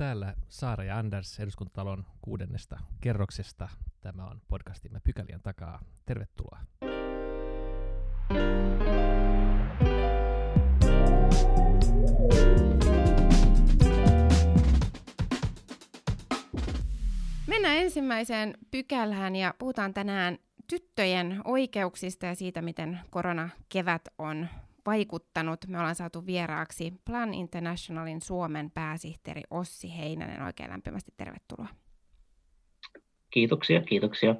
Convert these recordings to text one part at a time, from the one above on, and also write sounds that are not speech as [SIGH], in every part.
Täällä Saara ja Anders eduskuntatalon kuudennesta kerroksesta. Tämä on podcastimme Pykälien takaa. Tervetuloa. Mennään ensimmäiseen pykälään ja puhutaan tänään tyttöjen oikeuksista ja siitä, miten koronakevät on vaikuttanut. Me ollaan saatu vieraaksi Plan Internationalin Suomen pääsihteeri Ossi Heinänen. Oikein lämpimästi tervetuloa. Kiitoksia, kiitoksia.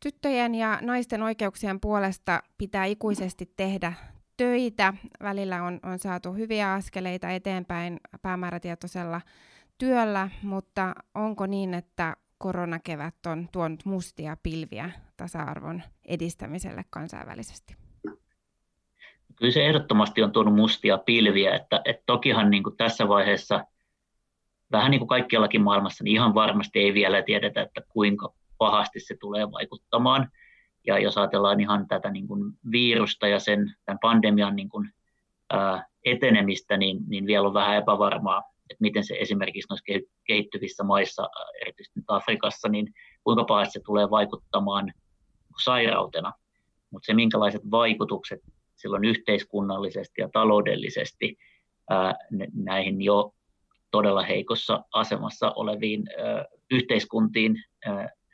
Tyttöjen ja naisten oikeuksien puolesta pitää ikuisesti tehdä töitä. Välillä on, on saatu hyviä askeleita eteenpäin päämäärätietoisella työllä, mutta onko niin, että koronakevät on tuonut mustia pilviä tasa-arvon edistämiselle kansainvälisesti? Kyllä se ehdottomasti on tuonut mustia pilviä, että, että tokihan niin kuin tässä vaiheessa, vähän niin kuin kaikkiallakin maailmassa, niin ihan varmasti ei vielä tiedetä, että kuinka pahasti se tulee vaikuttamaan. Ja jos ajatellaan ihan tätä niin kuin virusta ja sen tämän pandemian niin kuin, ää, etenemistä, niin, niin vielä on vähän epävarmaa, että miten se esimerkiksi noissa kehittyvissä maissa, erityisesti Afrikassa, niin kuinka pahasti se tulee vaikuttamaan sairautena. Mutta se, minkälaiset vaikutukset silloin yhteiskunnallisesti ja taloudellisesti näihin jo todella heikossa asemassa oleviin yhteiskuntiin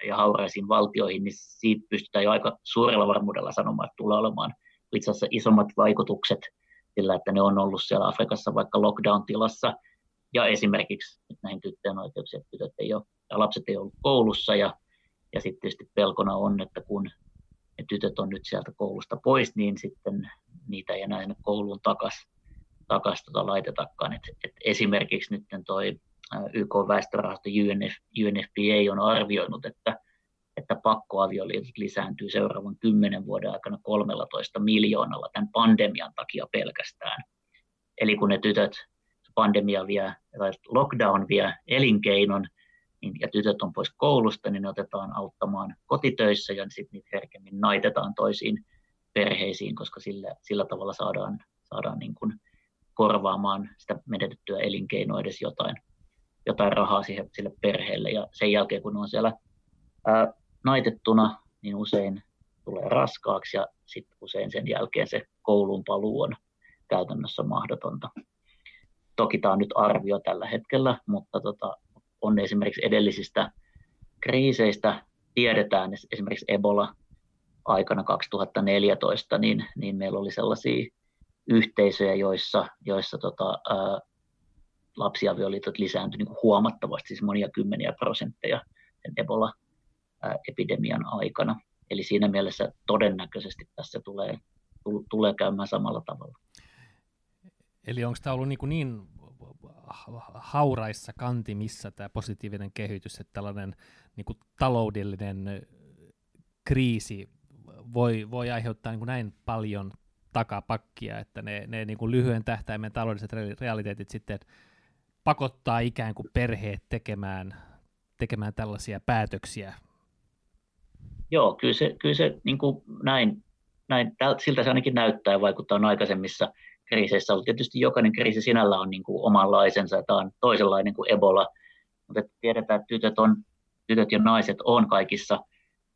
ja hauraisiin valtioihin, niin siitä pystytään jo aika suurella varmuudella sanomaan, että tulee olemaan itse asiassa isommat vaikutukset sillä, että ne on ollut siellä Afrikassa vaikka lockdown-tilassa, ja esimerkiksi näihin tyttöjen oikeuksia, että tytöt ei ole, ja lapset ei ollut koulussa, ja, ja sitten tietysti pelkona on, että kun ne tytöt on nyt sieltä koulusta pois, niin sitten niitä ei enää kouluun takaisin takas tota laitetakaan. Et, et esimerkiksi nyt toi YK-väestörahasto UNF, UNFPA on arvioinut, että, että pakkoavioliitot lisääntyy seuraavan kymmenen vuoden aikana 13 miljoonalla tämän pandemian takia pelkästään. Eli kun ne tytöt, pandemia vie, tai lockdown vie elinkeinon, niin, ja tytöt on pois koulusta, niin ne otetaan auttamaan kotitöissä ja sitten niitä herkemmin naitetaan toisiin perheisiin, koska sillä, sillä tavalla saadaan, saadaan niin kuin korvaamaan sitä menetettyä elinkeinoa edes jotain, jotain rahaa siihen, sille perheelle. Ja sen jälkeen, kun on siellä ää, naitettuna, niin usein tulee raskaaksi ja sitten usein sen jälkeen se kouluun paluu on käytännössä mahdotonta. Toki tämä on nyt arvio tällä hetkellä, mutta tota, on esimerkiksi edellisistä kriiseistä tiedetään, esimerkiksi Ebola aikana 2014, niin, niin meillä oli sellaisia yhteisöjä, joissa, joissa tota, ää, lapsiavioliitot lisääntyivät niin huomattavasti, siis monia kymmeniä prosentteja sen Ebola-epidemian aikana. Eli siinä mielessä todennäköisesti tässä tulee, tulee käymään samalla tavalla. Eli onko tämä ollut niin, niin hauraissa kantimissa tämä positiivinen kehitys, että tällainen niin kuin taloudellinen kriisi voi, voi aiheuttaa niin kuin näin paljon takapakkia, että ne, ne niin kuin lyhyen tähtäimen taloudelliset realiteetit sitten pakottaa ikään kuin perheet tekemään, tekemään tällaisia päätöksiä. Joo, kyllä se, kyllä se niin kuin näin, näin, siltä se ainakin näyttää ja vaikuttaa aikaisemmissa kriiseissä ollut. Tietysti jokainen kriisi sinällä on niin kuin omanlaisensa, tämä on toisenlainen kuin Ebola, mutta tiedetään, että tytöt, on, tytöt ja naiset on kaikissa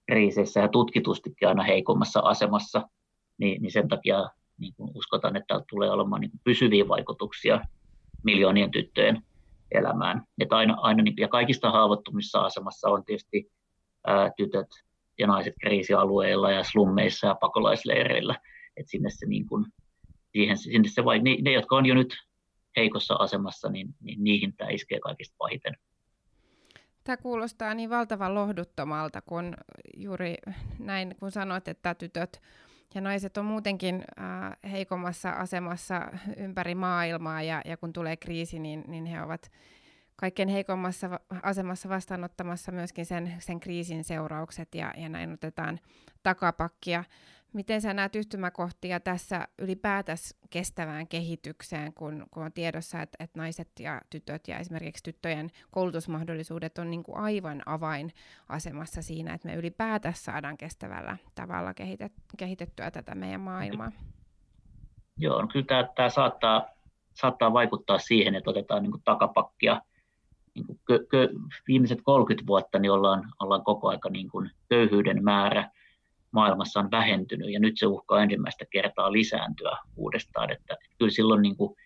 kriiseissä ja tutkitustikin aina heikommassa asemassa, niin, niin sen takia niin kuin uskotaan, että tulee olemaan niin kuin pysyviä vaikutuksia miljoonien tyttöjen elämään. Että aina, aina, niin, ja kaikista haavoittumissa asemassa on tietysti ää, tytöt ja naiset kriisialueilla ja slummeissa ja pakolaisleireillä. Että sinne se, niin kuin, siihen, sinne se vai, ne, jotka on jo nyt heikossa asemassa, niin, niin niihin tämä iskee kaikista pahiten. Tämä kuulostaa niin valtavan lohduttomalta, kun juuri näin, kun sanoit, että tytöt ja naiset on muutenkin äh, heikommassa asemassa ympäri maailmaa, ja, ja kun tulee kriisi, niin, niin he ovat kaikkein heikommassa asemassa vastaanottamassa myöskin sen, sen kriisin seuraukset, ja, ja näin otetaan takapakkia. Miten sä näet yhtymäkohtia tässä ylipäätänsä kestävään kehitykseen, kun, kun on tiedossa, että, että naiset ja tytöt ja esimerkiksi tyttöjen koulutusmahdollisuudet on niin kuin aivan avainasemassa siinä, että me ylipäätänsä saadaan kestävällä tavalla kehitet, kehitettyä tätä meidän maailmaa? Joo, no kyllä tämä, tämä saattaa, saattaa vaikuttaa siihen, että otetaan niin kuin takapakkia niin kuin kö, kö, viimeiset 30 vuotta niin ollaan, ollaan koko aika niin kuin köyhyyden määrä maailmassa on vähentynyt ja nyt se uhkaa ensimmäistä kertaa lisääntyä uudestaan. Että, kyllä silloin niin kuin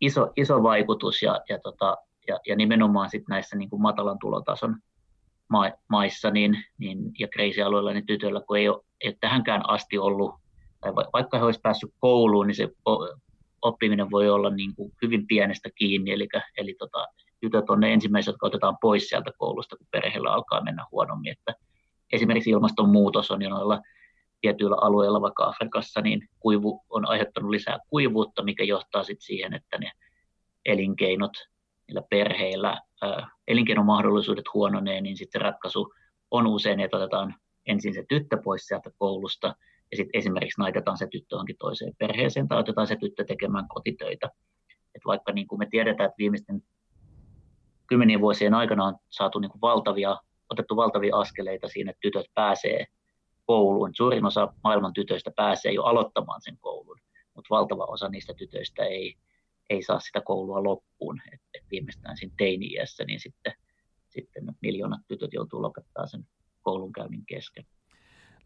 iso, iso vaikutus ja, ja, tota, ja, ja nimenomaan sit näissä niin kuin matalan tulotason ma- maissa niin, niin, ja kreisialueilla niin tytöillä, kun ei ole, ei ole tähänkään asti ollut, tai vaikka he olisivat päässyt kouluun, niin se oppiminen voi olla niin kuin hyvin pienestä kiinni, eli, eli tota, tytöt on ne ensimmäiset, jotka otetaan pois sieltä koulusta, kun perheellä alkaa mennä huonommin. Että esimerkiksi ilmastonmuutos on jo noilla tietyillä alueilla, vaikka Afrikassa, niin kuivu on aiheuttanut lisää kuivuutta, mikä johtaa sitten siihen, että ne elinkeinot niillä perheillä, ää, elinkeinomahdollisuudet huononee, niin sitten ratkaisu on usein, että otetaan ensin se tyttö pois sieltä koulusta, ja sitten esimerkiksi naitetaan se tyttö johonkin toiseen perheeseen, tai otetaan se tyttö tekemään kotitöitä. Et vaikka niin kuin me tiedetään, että viimeisten kymmenien vuosien aikana on saatu niin kuin valtavia, otettu valtavia askeleita siinä, että tytöt pääsee kouluun. Suurin osa maailman tytöistä pääsee jo aloittamaan sen koulun, mutta valtava osa niistä tytöistä ei, ei saa sitä koulua loppuun. Et, et viimeistään siinä teini-iässä, niin sitten, sitten miljoonat tytöt joutuu lopettaa sen koulunkäynnin kesken.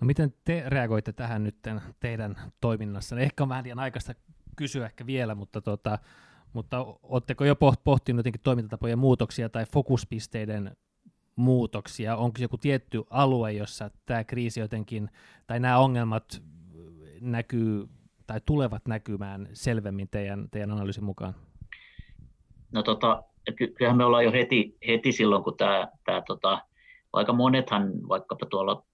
No miten te reagoitte tähän nyt teidän toiminnassa? Ehkä on vähän liian aikaista kysyä ehkä vielä, mutta, tota, mutta oletteko jo pohtinut jotenkin toimintatapojen muutoksia tai fokuspisteiden muutoksia? Onko joku tietty alue, jossa tämä kriisi jotenkin, tai nämä ongelmat näkyy tai tulevat näkymään selvemmin teidän, teidän analyysin mukaan? No tota, kyllähän me ollaan jo heti, heti silloin, kun tämä, tämä tota, aika monethan vaikkapa tuolla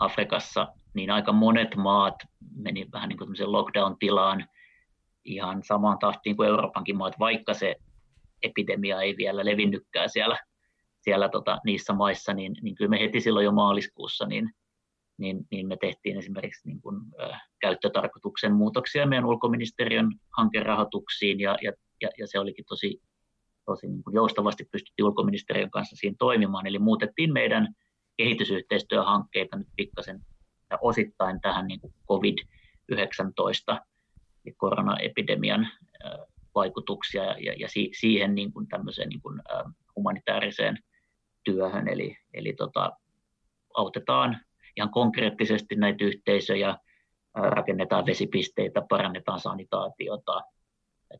Afrikassa, niin aika monet maat meni vähän niin kuin lockdown-tilaan ihan samaan tahtiin kuin Euroopankin maat, vaikka se epidemia ei vielä levinnytkään siellä, siellä tota, niissä maissa, niin, niin kyllä me heti silloin jo maaliskuussa niin, niin, niin me tehtiin esimerkiksi niin kuin, ö, käyttötarkoituksen muutoksia meidän ulkoministeriön hankerahoituksiin ja, ja, ja, ja se olikin tosi, tosi niin kuin joustavasti pystyttiin ulkoministeriön kanssa siinä toimimaan, eli muutettiin meidän kehitysyhteistyöhankkeita nyt pikkasen ja osittain tähän niin kuin COVID-19 ja koronaepidemian vaikutuksia ja, ja siihen niin kuin tämmöiseen niin kuin, humanitaariseen työhön. Eli, eli tota, autetaan ihan konkreettisesti näitä yhteisöjä, rakennetaan vesipisteitä, parannetaan sanitaatiota,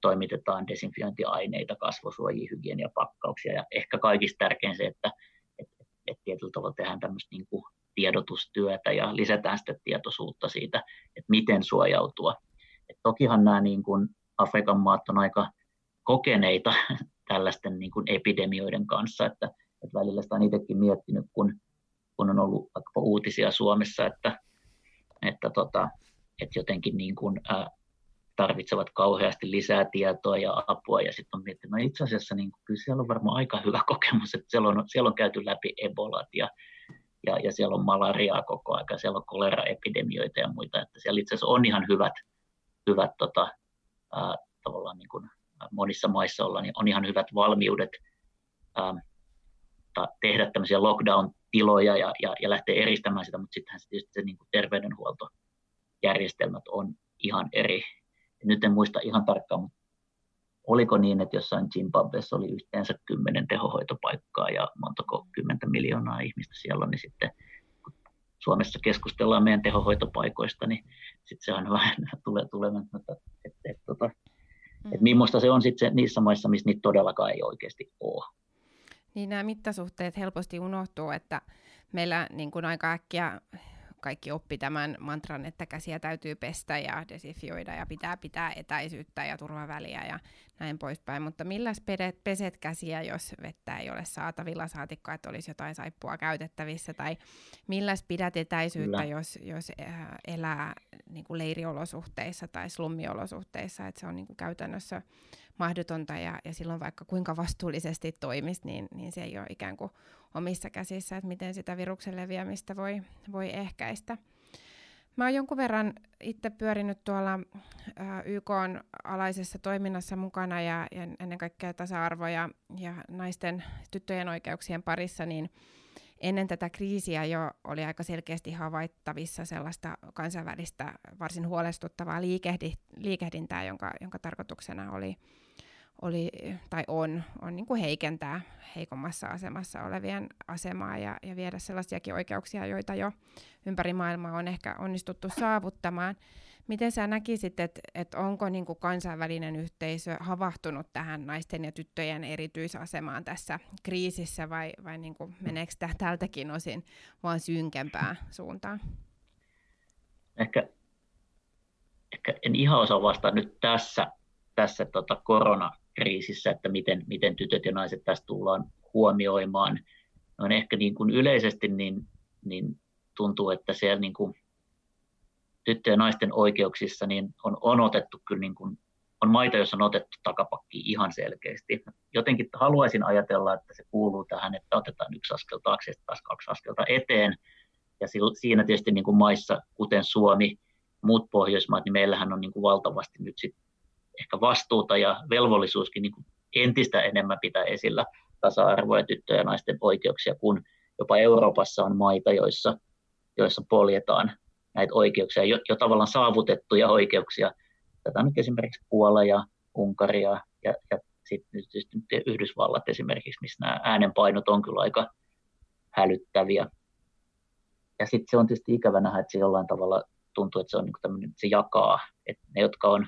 toimitetaan desinfiointiaineita, kasvosuojia, hygieniapakkauksia ja ehkä kaikista tärkein se, että että tietyllä tavalla tehdään tämmöistä niin kuin tiedotustyötä ja lisätään sitä tietoisuutta siitä, että miten suojautua. Et tokihan nämä niin kuin Afrikan maat on aika kokeneita [LAUGHS] tällaisten niin kuin epidemioiden kanssa, että, että välillä sitä on itsekin miettinyt, kun, kun on ollut vaikkapa uutisia Suomessa, että, että, tota, että jotenkin niin kuin, ää, tarvitsevat kauheasti lisää tietoa ja apua. Ja sitten on miettinyt, no itse asiassa niin kyllä siellä on varmaan aika hyvä [LAUGHS] kokemus, että siellä on, siellä on käyty läpi ebolat ja, ja, ja siellä on malariaa koko ajan, siellä on koleraepidemioita ja muita, että siellä itse asiassa on ihan hyvät, hyvät tota, ää, tavallaan niin kuin monissa maissa olla, niin on ihan hyvät valmiudet ää, ta, tehdä tämmöisiä lockdown-tiloja ja, ja, ja lähteä eristämään sitä, mutta sittenhän se tietysti se niin kuin terveydenhuoltojärjestelmät on ihan eri, nyt en muista ihan tarkkaan, mutta oliko niin, että jossain Zimbabwessa oli yhteensä kymmenen tehohoitopaikkaa ja montako kymmentä miljoonaa ihmistä siellä on, niin sitten kun Suomessa keskustellaan meidän tehohoitopaikoista, niin sitten se on [LAUGHS] vähän tulee tulemaan, että, että, että, tota, mm. että millaista se on sitten niissä maissa, missä niitä todellakaan ei oikeasti ole. Niin nämä mittasuhteet helposti unohtuu, että meillä niin kuin aika äkkiä kaikki oppi tämän mantran, että käsiä täytyy pestä ja desinfioida ja pitää pitää etäisyyttä ja turvaväliä ja näin poispäin. Mutta milläs pedet, peset käsiä, jos vettä ei ole saatavilla, saatikka, että olisi jotain saippua käytettävissä, tai milläs pidät etäisyyttä, Kyllä. jos, jos äh, elää niin kuin leiriolosuhteissa tai slummiolosuhteissa, että se on niin kuin käytännössä mahdotonta ja, ja silloin vaikka kuinka vastuullisesti toimisi, niin, niin se ei ole ikään kuin omissa käsissä, että miten sitä viruksen leviämistä voi, voi ehkäistä. Mä oon jonkun verran itse pyörinyt tuolla YK-alaisessa toiminnassa mukana ja, ja ennen kaikkea tasa-arvo ja, ja naisten tyttöjen oikeuksien parissa, niin ennen tätä kriisiä jo oli aika selkeästi havaittavissa sellaista kansainvälistä varsin huolestuttavaa liikehdi, liikehdintää, jonka, jonka tarkoituksena oli oli tai on, on niin kuin heikentää heikommassa asemassa olevien asemaa ja, ja viedä sellaisiakin oikeuksia, joita jo ympäri maailmaa on ehkä onnistuttu saavuttamaan. Miten sä näkisit, että et onko niin kuin kansainvälinen yhteisö havahtunut tähän naisten ja tyttöjen erityisasemaan tässä kriisissä vai, vai niin kuin meneekö tämä tältäkin osin vaan synkempää suuntaan? Ehkä, ehkä en ihan osaa vastata nyt tässä, tässä tota koronakriisissä, että miten, miten tytöt ja naiset tässä tullaan huomioimaan. On ehkä niin kuin yleisesti niin, niin tuntuu, että siellä niin kuin tyttöjen ja naisten oikeuksissa niin on, on otettu kyllä niin kuin, on maita, joissa on otettu takapakki ihan selkeästi. Jotenkin haluaisin ajatella, että se kuuluu tähän, että otetaan yksi askel taakse ja taas kaksi askelta eteen. Ja siinä tietysti niin kuin maissa, kuten Suomi, muut Pohjoismaat, niin meillähän on niin kuin valtavasti nyt sit ehkä vastuuta ja velvollisuuskin niin entistä enemmän pitää esillä tasa-arvoa ja tyttöjen ja naisten oikeuksia, kun jopa Euroopassa on maita, joissa, joissa poljetaan näitä oikeuksia, jo, jo tavallaan saavutettuja oikeuksia. Tätä nyt esimerkiksi Puola ja Unkari ja, ja, ja sitten nyt Yhdysvallat esimerkiksi, missä nämä äänenpainot on kyllä aika hälyttäviä. Ja sitten se on tietysti ikävä nähdä, että se jollain tavalla tuntuu, että se, on niin että se jakaa. Että ne, jotka on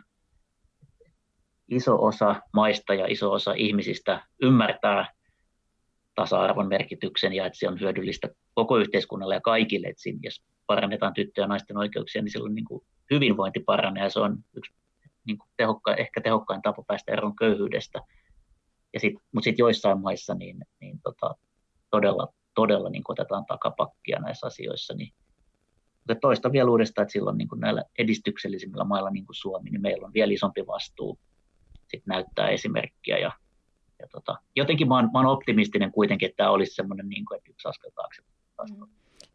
iso osa maista ja iso osa ihmisistä ymmärtää tasa-arvon merkityksen ja että se on hyödyllistä koko yhteiskunnalle ja kaikille. Että siinä, jos parannetaan tyttöjen ja naisten oikeuksia, niin silloin niin kuin hyvinvointi paranee ja se on yksi niin kuin tehokka, ehkä tehokkain tapa päästä eroon köyhyydestä. Ja sit, mutta sitten joissain maissa niin, niin tota, todella, todella niin otetaan takapakkia näissä asioissa. Niin, mutta toista vielä uudestaan, että silloin niin kuin näillä edistyksellisimmillä mailla, niin kuin Suomi, niin meillä on vielä isompi vastuu sit näyttää esimerkkiä. Ja, ja tota, jotenkin mä oon, mä oon optimistinen kuitenkin, että tämä olisi semmoinen, niin kuin, että yksi askel taakse. Mm.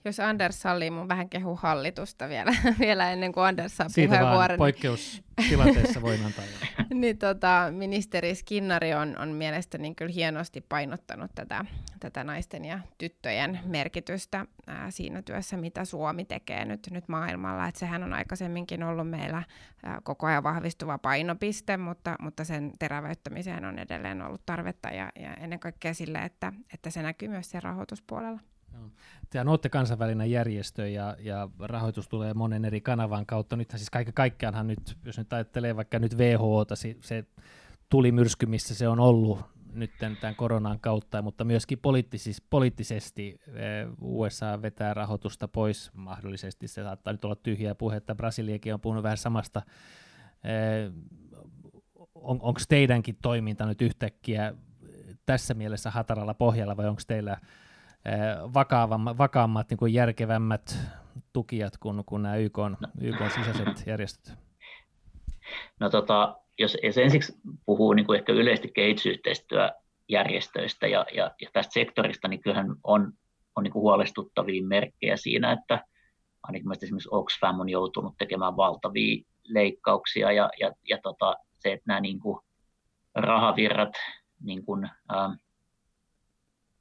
Jos Anders sallii mun vähän kehu hallitusta vielä, [LAUGHS] vielä ennen kuin Anders saa Siitä puheenvuoron. poikkeustilanteessa voin antaa. [LAUGHS] niin tota, ministeri Skinnari on, on mielestäni kyllä hienosti painottanut tätä, tätä naisten ja tyttöjen merkitystä ää, siinä työssä, mitä Suomi tekee nyt, nyt maailmalla. Et sehän on aikaisemminkin ollut meillä ää, koko ajan vahvistuva painopiste, mutta, mutta sen terävöittämiseen on edelleen ollut tarvetta ja, ja ennen kaikkea sille, että, että se näkyy myös sen rahoituspuolella. Tehän olette kansainvälinen järjestö ja, ja rahoitus tulee monen eri kanavan kautta. Nythän siis kaiken kaikkiaanhan nyt, jos nyt ajattelee vaikka nyt WHOta, se tuli myrsky, missä se on ollut nyt tämän koronan kautta, mutta myöskin poliittis- poliittisesti eh, USA vetää rahoitusta pois mahdollisesti. Se saattaa nyt olla tyhjää puhetta. Brasiliakin on puhunut vähän samasta. Eh, on, Onko teidänkin toiminta nyt yhtäkkiä tässä mielessä hataralla pohjalla vai onko teillä vakaavammat, vakaammat, niin kuin järkevämmät tukijat kuin, kuin nämä YK, YK sisäiset järjestöt? No tota, jos, jos ensiksi puhuu niin kuin ehkä yleisesti kehitysyhteistyöjärjestöistä ja, ja, ja tästä sektorista, niin kyllähän on, on niin kuin huolestuttavia merkkejä siinä, että ainakin esimerkiksi Oxfam on joutunut tekemään valtavia leikkauksia ja, ja, ja tota, se, että nämä niin kuin rahavirrat niin kuin, ähm,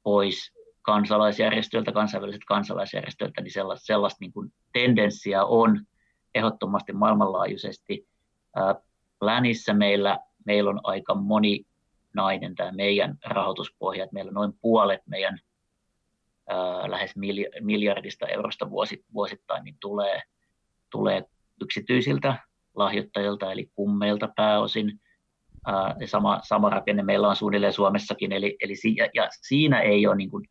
pois kansalaisjärjestöiltä, kansainväliset kansalaisjärjestöiltä, niin sellaista, sellaista niin kuin tendenssiä on ehdottomasti maailmanlaajuisesti. Länissä meillä, meillä on aika moninainen tämä meidän rahoituspohja, että meillä noin puolet meidän lähes miljardista eurosta vuosittain niin tulee, tulee yksityisiltä lahjoittajilta, eli kummeilta pääosin. Ää, sama, sama rakenne meillä on suunnilleen Suomessakin, eli, eli si, ja, ja siinä ei ole niin kuin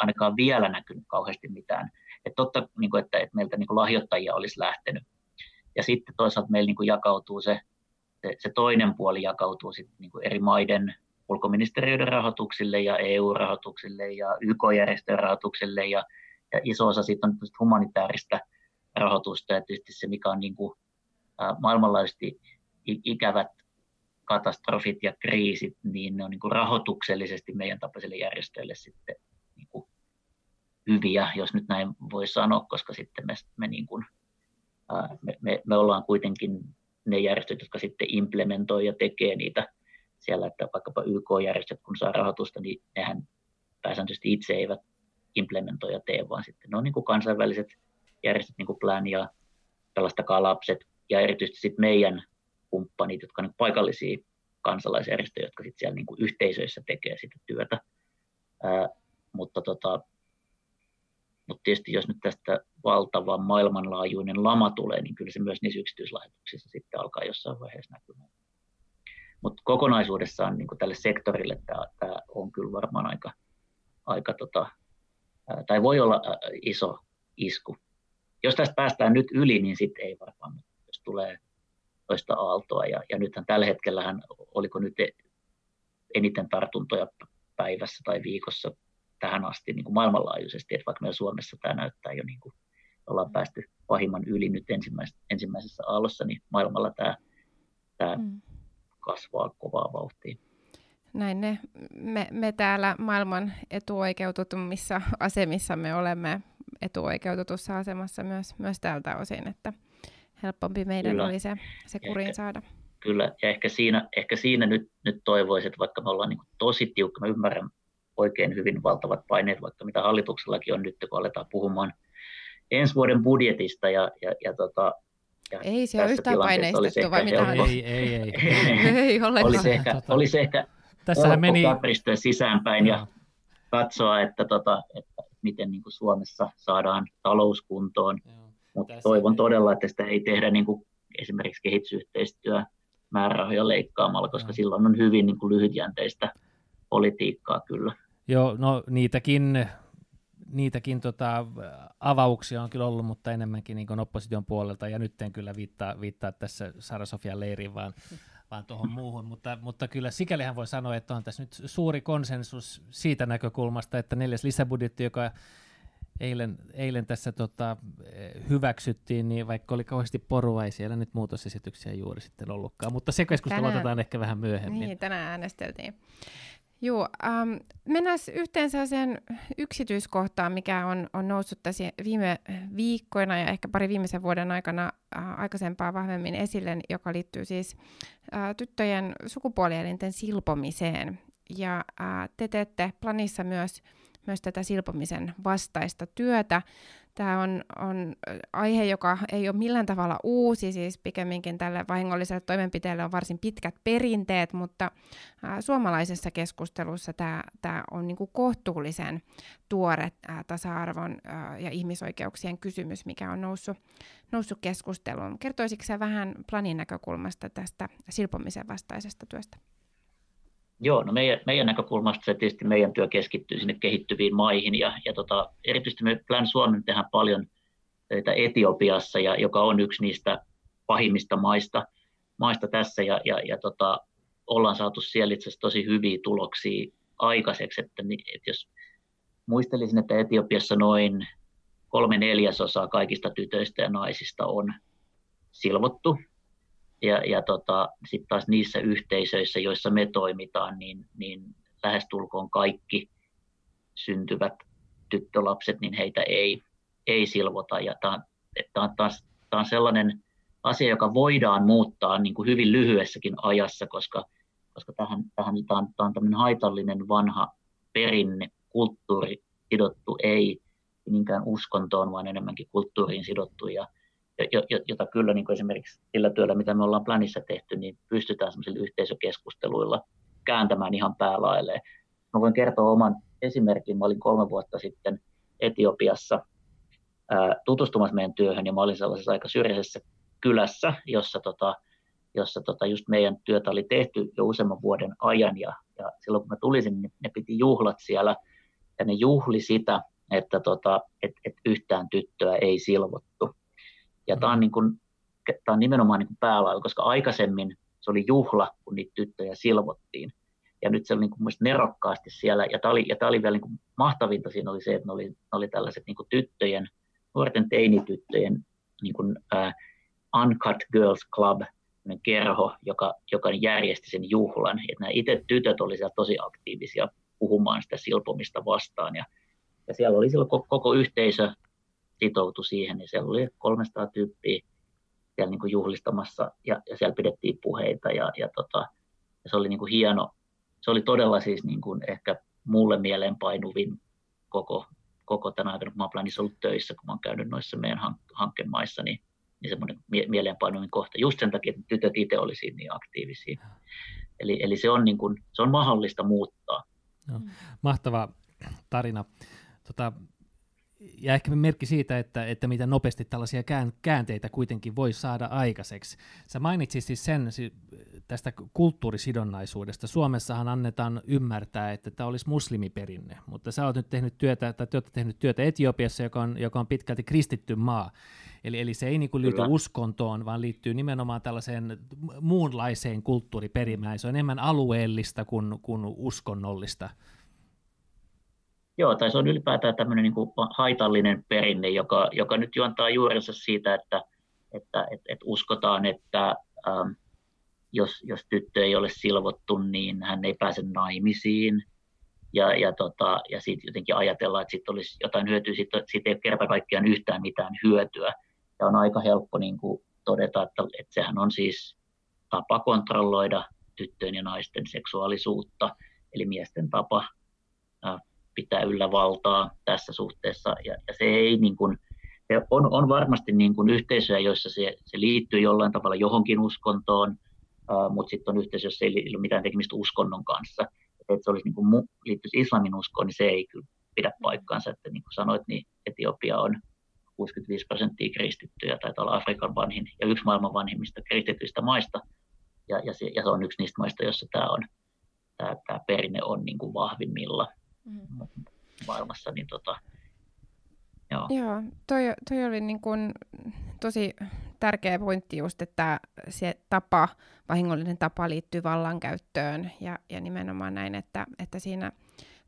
ainakaan vielä näkynyt kauheasti mitään. Että totta, niin kuin, että, että meiltä niin kuin lahjoittajia olisi lähtenyt. Ja sitten toisaalta meillä niin kuin jakautuu se, se, se toinen puoli jakautuu sitten niin kuin eri maiden ulkoministeriöiden rahoituksille ja EU-rahoituksille ja YK-järjestöjen rahoituksille ja, ja iso osa siitä on humanitaarista rahoitusta ja tietysti se, mikä on niin kuin, ä, maailmanlaajuisesti ikävät katastrofit ja kriisit, niin ne on niin kuin rahoituksellisesti meidän tapaisille järjestöille sitten hyviä, jos nyt näin voi sanoa, koska sitten me, me, niin kuin, me, me, me ollaan kuitenkin ne järjestöt, jotka sitten implementoi ja tekee niitä siellä, että vaikkapa YK-järjestöt, kun saa rahoitusta, niin nehän pääsääntöisesti itse eivät implementoi ja tee, vaan sitten ne on niin kuin kansainväliset järjestöt, niin kuin Plan ja Pelastakaa lapset, ja erityisesti sitten meidän kumppanit, jotka on paikallisia kansalaisjärjestöjä, jotka sitten siellä niin kuin yhteisöissä tekee sitä työtä. Ää, mutta, tota, mutta tietysti jos nyt tästä valtava maailmanlaajuinen lama tulee, niin kyllä se myös niissä yksityislaitoksissa sitten alkaa jossain vaiheessa näkymään. Mutta kokonaisuudessaan niin tälle sektorille tämä, on kyllä varmaan aika, aika tota, tai voi olla iso isku. Jos tästä päästään nyt yli, niin sitten ei varmaan, jos tulee toista aaltoa. Ja, ja nythän tällä hetkellä, oliko nyt eniten tartuntoja päivässä tai viikossa tähän asti niin kuin maailmanlaajuisesti, että vaikka meillä Suomessa tämä näyttää jo niin kuin ollaan päästy pahimman yli nyt ensimmäisessä, ensimmäisessä aallossa, niin maailmalla tämä, tämä mm. kasvaa kovaa vauhtia. Näin ne, me, me täällä maailman etuoikeutetummissa asemissa me olemme etuoikeutetussa asemassa myös, myös tältä osin, että helpompi meidän Kyllä. oli se, se kuriin ehkä, saada. Kyllä, ja ehkä siinä, ehkä siinä nyt, nyt toivoisin, että vaikka me ollaan niin tosi tiukka, mä ymmärrän oikein hyvin valtavat paineet, vaikka mitä hallituksellakin on nyt, kun aletaan puhumaan ensi vuoden budjetista ja, ja, ja tota, ja ei se ole yhtään paineistettu, vai mitä? Ei, ei, [LAUGHS] ei. ei ollenkaan. Olisi ehkä, tota... olisi ehkä tässä meni... sisäänpäin ja katsoa, että, tota, että miten niin kuin Suomessa saadaan talous kuntoon. Mutta toivon todella, että sitä ei tehdä niin kuin esimerkiksi kehitysyhteistyö määrärahoja leikkaamalla, koska Joo. silloin on hyvin niin kuin lyhytjänteistä politiikkaa kyllä. Joo, no niitäkin, niitäkin tota, avauksia on kyllä ollut, mutta enemmänkin niin opposition puolelta, ja nyt en kyllä viittaa, viittaa tässä Sara Sofia leiriin, vaan, vaan tuohon muuhun, mutta, mutta kyllä sikälihän voi sanoa, että on tässä nyt suuri konsensus siitä näkökulmasta, että neljäs lisäbudjetti, joka eilen, eilen tässä tota, hyväksyttiin, niin vaikka oli kauheasti porua, ei siellä nyt muutosesityksiä juuri sitten ollutkaan, mutta se keskustelu tänään, otetaan ehkä vähän myöhemmin. Niin, tänään äänesteltiin. Joo, ähm, mennään yhteen sellaiseen yksityiskohtaan, mikä on, on noussut tässä viime viikkoina ja ehkä pari viimeisen vuoden aikana äh, aikaisempaa vahvemmin esille, joka liittyy siis äh, tyttöjen sukupuolielinten silpomiseen. Ja äh, te teette planissa myös, myös tätä silpomisen vastaista työtä. Tämä on, on aihe, joka ei ole millään tavalla uusi, siis pikemminkin tälle vahingolliselle toimenpiteelle on varsin pitkät perinteet, mutta ää, suomalaisessa keskustelussa tämä, tämä on niin kuin kohtuullisen tuore ää, tasa-arvon ää, ja ihmisoikeuksien kysymys, mikä on noussut, noussut keskusteluun. Kertoisitko vähän planin näkökulmasta tästä silpomisen vastaisesta työstä? Joo, no meidän, meidän näkökulmasta se tietysti meidän työ keskittyy sinne kehittyviin maihin ja, ja tota, erityisesti me Plan Suomen tehdään paljon töitä Etiopiassa, ja, joka on yksi niistä pahimmista maista, maista tässä ja, ja, ja tota, ollaan saatu siellä itse asiassa tosi hyviä tuloksia aikaiseksi, että, että jos muistelisin, että Etiopiassa noin kolme neljäsosaa kaikista tytöistä ja naisista on silvottu ja, ja tota, sitten taas niissä yhteisöissä, joissa me toimitaan, niin, niin lähestulkoon kaikki syntyvät tyttölapset, niin heitä ei, ei silvota. Ja tämä on, on, on sellainen asia, joka voidaan muuttaa niin kuin hyvin lyhyessäkin ajassa, koska, koska tähän, tähän tämä on, tämä on tämmöinen haitallinen vanha perinne, kulttuuri sidottu, ei niinkään uskontoon, vaan enemmänkin kulttuuriin sidottu. Ja, jota kyllä niin kuin esimerkiksi sillä työllä, mitä me ollaan planissa tehty, niin pystytään yhteisökeskusteluilla kääntämään ihan päälailleen. Mä voin kertoa oman esimerkin. Mä olin kolme vuotta sitten Etiopiassa tutustumassa meidän työhön, ja mä olin sellaisessa aika syrjäisessä kylässä, jossa, tota, jossa tota, just meidän työtä oli tehty jo useamman vuoden ajan, ja, ja silloin kun mä tulisin, niin ne piti juhlat siellä, ja ne juhli sitä, että tota, et, et yhtään tyttöä ei silvottu. Ja tämä on, niin kuin, tämä on nimenomaan niin päälailla, koska aikaisemmin se oli juhla, kun niitä tyttöjä silvottiin. Ja nyt se oli niin kuin nerokkaasti siellä. Ja tämä oli, ja tämä oli vielä niin kuin mahtavinta siinä oli se, että ne oli, ne oli tällaiset niin kuin tyttöjen, nuorten teinityttöjen niin kuin, uh, Uncut Girls Club, kerho, joka, joka järjesti sen juhlan. Että nämä itse tytöt olivat siellä tosi aktiivisia puhumaan sitä silpomista vastaan. Ja, ja siellä oli silloin koko, koko yhteisö sitoutui siihen, niin siellä oli 300 tyyppiä siellä niin kuin juhlistamassa ja, ja siellä pidettiin puheita ja, ja, tota, ja se oli niin kuin hieno, se oli todella siis niin kuin ehkä mulle mieleenpainuvin koko, koko tänä aikana, kun mä ollut töissä, kun mä olen käynyt noissa meidän hank- hankkemaissa, niin, niin semmoinen mie- mieleenpainuvin kohta, just sen takia, että tytöt itse oli siinä niin aktiivisia. Eli, eli se, on niin kuin, se on mahdollista muuttaa. No, mahtava tarina. Tota, ja ehkä merkki siitä, että, että miten nopeasti tällaisia käänteitä kuitenkin voi saada aikaiseksi. Sä mainitsit siis sen tästä kulttuurisidonnaisuudesta. Suomessahan annetaan ymmärtää, että tämä olisi muslimiperinne, mutta sä oot nyt tehnyt työtä, tai te tehnyt työtä Etiopiassa, joka on, joka on pitkälti kristitty maa. Eli, eli se ei niin kuin liity Kyllä. uskontoon, vaan liittyy nimenomaan tällaiseen muunlaiseen kulttuuriperimään. Se on enemmän alueellista kuin, kuin uskonnollista. Joo, tai se on ylipäätään tämmöinen niin kuin haitallinen perinne, joka, joka nyt juontaa juurensa siitä, että, että että että uskotaan, että ähm, jos, jos tyttö ei ole silvottu, niin hän ei pääse naimisiin. Ja, ja, tota, ja sitten jotenkin ajatellaan, että sitten olisi jotain hyötyä, sitten sit ei kerta kaikkiaan yhtään mitään hyötyä. Ja on aika helppo niin kuin todeta, että, että sehän on siis tapa kontrolloida tyttöjen ja naisten seksuaalisuutta, eli miesten tapa äh, pitää yllä valtaa tässä suhteessa. Ja, ja se ei niin kuin, se on, on varmasti niin kuin yhteisöjä, joissa se, se liittyy jollain tavalla johonkin uskontoon, uh, mutta sitten on yhteisöjä, joissa ei ole mitään tekemistä uskonnon kanssa. Että se olisi niin kuin, liittyisi islamin uskoon, niin se ei kyllä pidä paikkaansa. Että niin kuin sanoit, niin Etiopia on 65 prosenttia kristittyjä, tai olla Afrikan vanhin ja yksi maailman vanhimmista kristityistä maista. Ja, ja, se, ja se on yksi niistä maista, joissa tämä, on, tämä, tämä perinne on niin kuin vahvimmilla mm. maailmassa. Niin tota, joo. joo, toi, toi oli niin kuin tosi tärkeä pointti just, että se tapa, vahingollinen tapa liittyy vallankäyttöön ja, ja nimenomaan näin, että, että siinä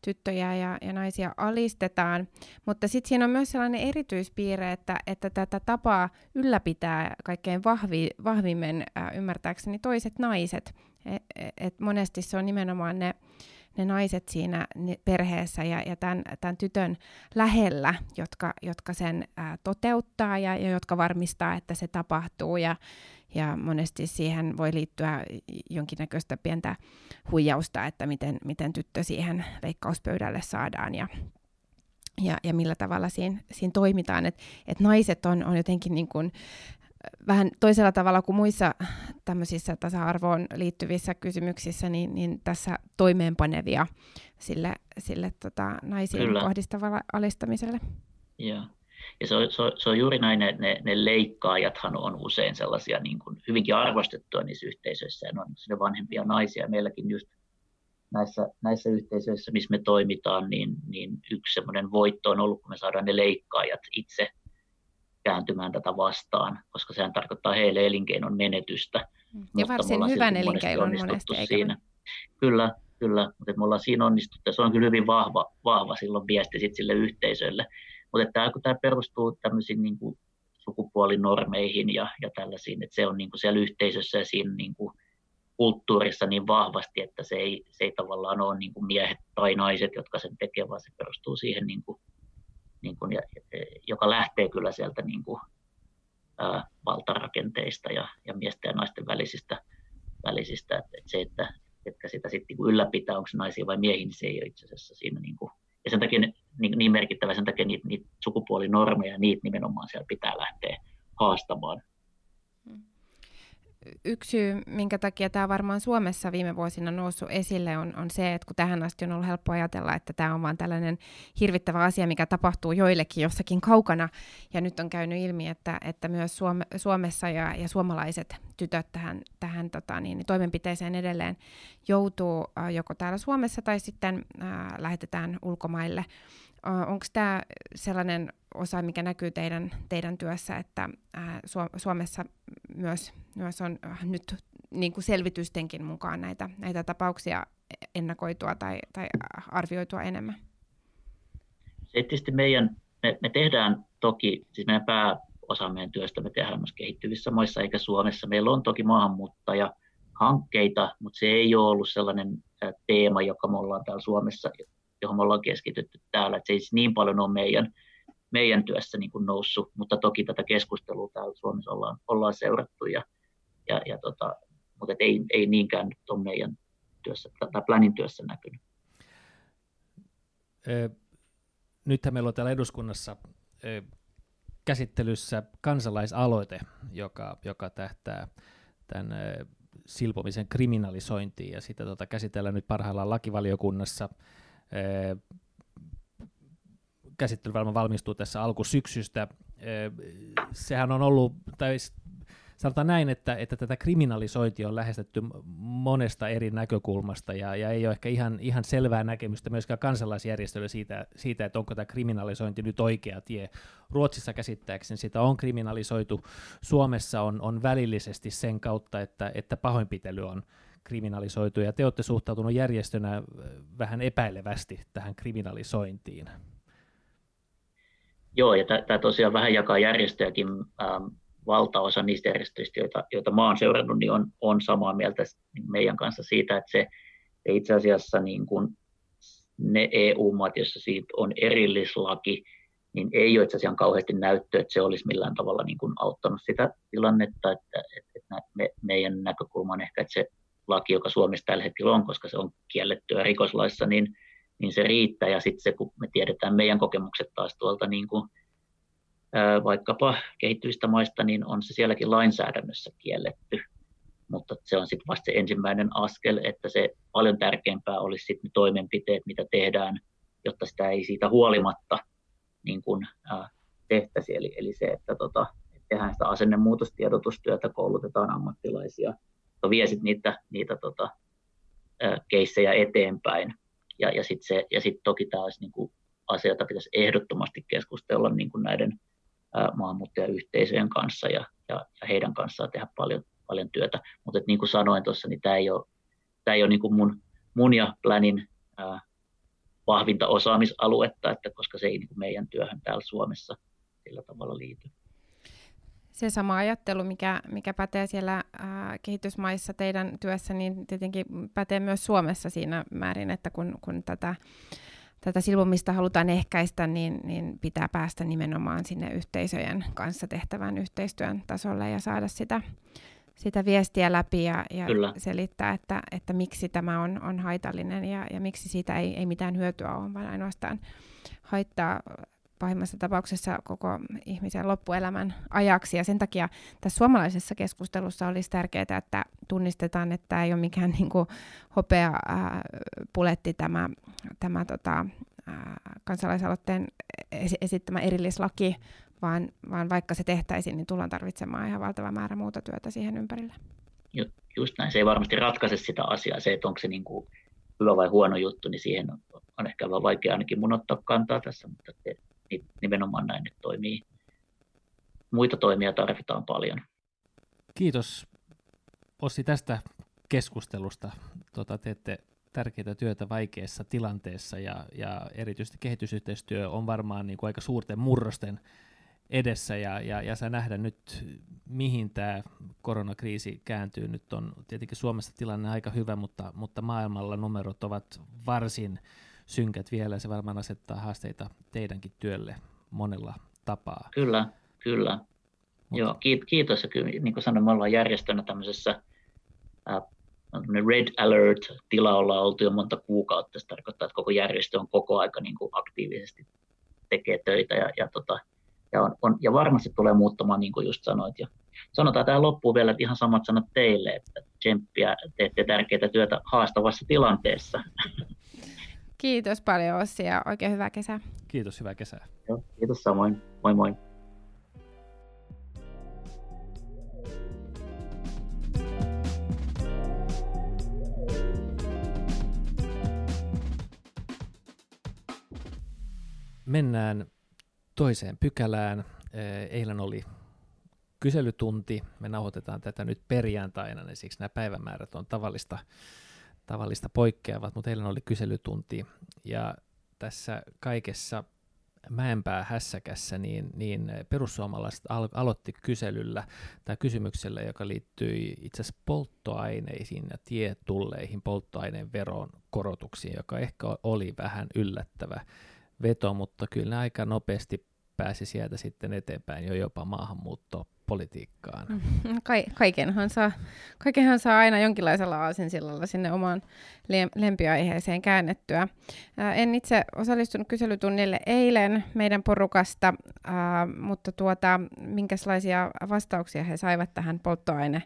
tyttöjä ja, ja naisia alistetaan, mutta sitten siinä on myös sellainen erityispiirre, että, että tätä tapaa ylläpitää kaikkein vahvi, vahvimmin äh, ymmärtääkseni toiset naiset. Et, et monesti se on nimenomaan ne ne naiset siinä perheessä ja, ja tämän, tämän tytön lähellä, jotka, jotka sen ää, toteuttaa ja, ja jotka varmistaa, että se tapahtuu. Ja, ja monesti siihen voi liittyä jonkinnäköistä pientä huijausta, että miten, miten tyttö siihen leikkauspöydälle saadaan ja, ja, ja millä tavalla siinä, siinä toimitaan. Et, et naiset on, on jotenkin niin kuin, vähän toisella tavalla kuin muissa tämmöisissä tasa-arvoon liittyvissä kysymyksissä, niin, niin tässä toimeenpanevia sille, sille tota, naisiin Kyllä. kohdistavalle alistamiselle. Ja, ja se, on, se, on, se on juuri näin, että ne, ne leikkaajathan on usein sellaisia niin kuin hyvinkin arvostettuja niissä yhteisöissä, ja ne on ne vanhempia naisia. Meilläkin just näissä, näissä yhteisöissä, missä me toimitaan, niin, niin yksi semmoinen voitto on ollut, kun me saadaan ne leikkaajat itse – kääntymään tätä vastaan, koska sehän tarkoittaa heille elinkeinon menetystä. Mm. Ja varsin hyvän elinkeinon monesti, monesti siinä. Kyllä, kyllä, mutta me ollaan siinä onnistuttu, ja se on kyllä hyvin vahva, vahva silloin viesti sit sille yhteisölle. Mutta tämä, kun tämä perustuu tämmöisiin niin kuin sukupuolinormeihin ja, ja tällaisiin, että se on niin kuin siellä yhteisössä ja siinä niin kuin kulttuurissa niin vahvasti, että se ei, se ei tavallaan ole niin kuin miehet tai naiset, jotka sen tekevät, vaan se perustuu siihen niin kuin niin kuin, joka lähtee kyllä sieltä niin kuin, ää, valtarakenteista ja, ja miesten ja naisten välisistä, välisistä että, että se, että ketkä sitä sitten niin ylläpitää, onko se naisia vai miehiä, niin se ei ole itse asiassa siinä. Niin kuin, ja sen takia niin, niin merkittävä, sen takia niitä, niitä sukupuolinormeja, niitä nimenomaan siellä pitää lähteä haastamaan yksi syy, minkä takia tämä varmaan Suomessa viime vuosina noussut esille, on, on se, että kun tähän asti on ollut helppo ajatella, että tämä on vain tällainen hirvittävä asia, mikä tapahtuu joillekin jossakin kaukana, ja nyt on käynyt ilmi, että, että myös Suome, Suomessa ja, ja suomalaiset tytöt tähän, tähän tota, niin, toimenpiteeseen edelleen joutuu äh, joko täällä Suomessa tai sitten äh, lähetetään ulkomaille. Äh, Onko tämä sellainen osa, mikä näkyy teidän, teidän työssä, että äh, Suomessa myös, myös on äh, nyt niin kuin selvitystenkin mukaan näitä, näitä tapauksia ennakoitua tai, tai arvioitua enemmän? Se tietysti meidän, me, me tehdään toki, siis meidän pääosa meidän työstä me tehdään myös kehittyvissä maissa eikä Suomessa. Meillä on toki maahanmuuttaja hankkeita, mutta se ei ole ollut sellainen teema, joka me ollaan täällä Suomessa, johon me ollaan keskitytty täällä. että se ei siis niin paljon ole meidän meidän työssä niin kuin noussut, mutta toki tätä keskustelua täällä Suomessa ollaan, ollaan seurattu, ja, ja, ja tota, mutta ei, ei niinkään nyt ole meidän työssä, tai Planin työssä näkynyt. nythän meillä on täällä eduskunnassa käsittelyssä kansalaisaloite, joka, joka tähtää tämän silpomisen kriminalisointiin, ja sitä tota, käsitellään nyt parhaillaan lakivaliokunnassa. Käsittely varmaan valmistuu tässä alkusyksystä. Sehän on ollut, tai sanotaan näin, että, että tätä kriminalisointia on lähestetty monesta eri näkökulmasta ja, ja ei ole ehkä ihan, ihan selvää näkemystä myöskään kansalaisjärjestöille siitä, siitä, että onko tämä kriminalisointi nyt oikea tie. Ruotsissa käsittääkseni sitä on kriminalisoitu, Suomessa on, on välillisesti sen kautta, että, että pahoinpitely on kriminalisoitu ja te olette suhtautunut järjestönä vähän epäilevästi tähän kriminalisointiin. Joo, ja tämä tosiaan vähän jakaa järjestöjäkin ähm, valtaosa niistä järjestöistä, joita, joita mä olen seurannut, niin on, on samaa mieltä meidän kanssa siitä, että se itse asiassa niin kuin ne EU-maat, joissa siitä on erillislaki, niin ei ole itse asiassa kauheasti näyttöä, että se olisi millään tavalla niin kuin auttanut sitä tilannetta, että, että, että me, meidän näkökulma on ehkä, että se laki, joka Suomessa tällä hetkellä on, koska se on kiellettyä rikoslaissa, niin, niin se riittää, ja sitten se, kun me tiedetään meidän kokemukset taas tuolta niin kuin vaikkapa kehittyvistä maista, niin on se sielläkin lainsäädännössä kielletty. Mutta se on sitten vasta se ensimmäinen askel, että se paljon tärkeämpää olisi sitten ne toimenpiteet, mitä tehdään, jotta sitä ei siitä huolimatta niin kuin, äh, tehtäisi. Eli, eli se, että tota, tehdään sitä asennemuutostiedotustyötä, koulutetaan ammattilaisia, vie sitten niitä, niitä tota, keissejä eteenpäin. Ja, ja sitten sit toki tämä olisi niin asia, jota pitäisi ehdottomasti keskustella niin kuin näiden maahanmuuttajayhteisöjen kanssa ja, ja, ja heidän kanssaan tehdä paljon, paljon työtä. Mutta niin kuin sanoin tuossa, niin tämä ei ole, tämä ei ole niin kuin mun, mun ja Planin ää, vahvinta osaamisaluetta, että koska se ei niin kuin meidän työhön täällä Suomessa sillä tavalla liity. Se sama ajattelu, mikä, mikä pätee siellä ää, kehitysmaissa teidän työssä, niin tietenkin pätee myös Suomessa siinä määrin, että kun, kun tätä tätä silvomista halutaan ehkäistä, niin, niin pitää päästä nimenomaan sinne yhteisöjen kanssa tehtävän yhteistyön tasolle ja saada sitä, sitä viestiä läpi ja, ja selittää, että, että miksi tämä on, on haitallinen ja, ja miksi siitä ei, ei mitään hyötyä ole, vaan ainoastaan haittaa pahimmassa tapauksessa koko ihmisen loppuelämän ajaksi. Ja sen takia tässä suomalaisessa keskustelussa olisi tärkeää, että tunnistetaan, että ei ole mikään [LAUGHS] niin kuin hopea äh, puletti tämä, tämä tota, äh, kansalaisaloitteen esittämä erillislaki, vaan, vaan vaikka se tehtäisiin, niin tullaan tarvitsemaan ihan valtava määrä muuta työtä siihen ympärille. Just näin. Se ei varmasti ratkaise sitä asiaa, se, että onko se niin kuin hyvä vai huono juttu, niin siihen on ehkä vähän vaikea ainakin mun ottaa kantaa tässä, mutta niin nimenomaan näin nyt toimii. Muita toimia tarvitaan paljon. Kiitos Ossi tästä keskustelusta. Tota, teette tärkeää työtä vaikeassa tilanteessa ja, ja erityisesti kehitysyhteistyö on varmaan niin kuin aika suurten murrosten edessä ja, ja, ja saa nähdä nyt, mihin tämä koronakriisi kääntyy. Nyt on tietenkin Suomessa tilanne aika hyvä, mutta, mutta maailmalla numerot ovat varsin synkät vielä. Se varmaan asettaa haasteita teidänkin työlle monella tapaa. Kyllä, kyllä. Mut. Joo, kiitos. Ja kyllä, niin kuin sanoin, me ollaan järjestönä tämmöisessä äh, red alert-tila ollaan oltu jo monta kuukautta. Se tarkoittaa, että koko järjestö on koko aika niin kuin aktiivisesti tekee töitä ja, ja, tota, ja, on, on, ja varmasti tulee muuttumaan, niin kuin just sanoit. Ja sanotaan tähän loppuun vielä, että ihan samat sanat teille, että tsemppiä, teette tärkeää työtä haastavassa tilanteessa. [LAUGHS] Kiitos paljon Ossi ja oikein hyvää kesää. Kiitos, hyvää kesää. Joo, kiitos samoin. Moi moi. Mennään toiseen pykälään. Eilen oli kyselytunti. Me nauhoitetaan tätä nyt perjantaina, niin siksi nämä päivämäärät on tavallista tavallista poikkeavat, mutta eilen oli kyselytunti. Ja tässä kaikessa Mäenpää hässäkässä, niin, niin perussuomalaiset al- aloitti kyselyllä tai kysymyksellä, joka liittyi itse asiassa polttoaineisiin ja tietulleihin, polttoaineen veron korotuksiin, joka ehkä oli vähän yllättävä veto, mutta kyllä aika nopeasti pääsi sieltä sitten eteenpäin jo jopa maahanmuutto politiikkaan. Mm-hmm. Ka- kaikenhan, saa, kaikenhan saa aina jonkinlaisella aasinsillalla sinne omaan lempiaiheeseen käännettyä. Ää, en itse osallistunut kyselytunnille eilen meidän porukasta, ää, mutta tuota, minkälaisia vastauksia he saivat tähän polttoaine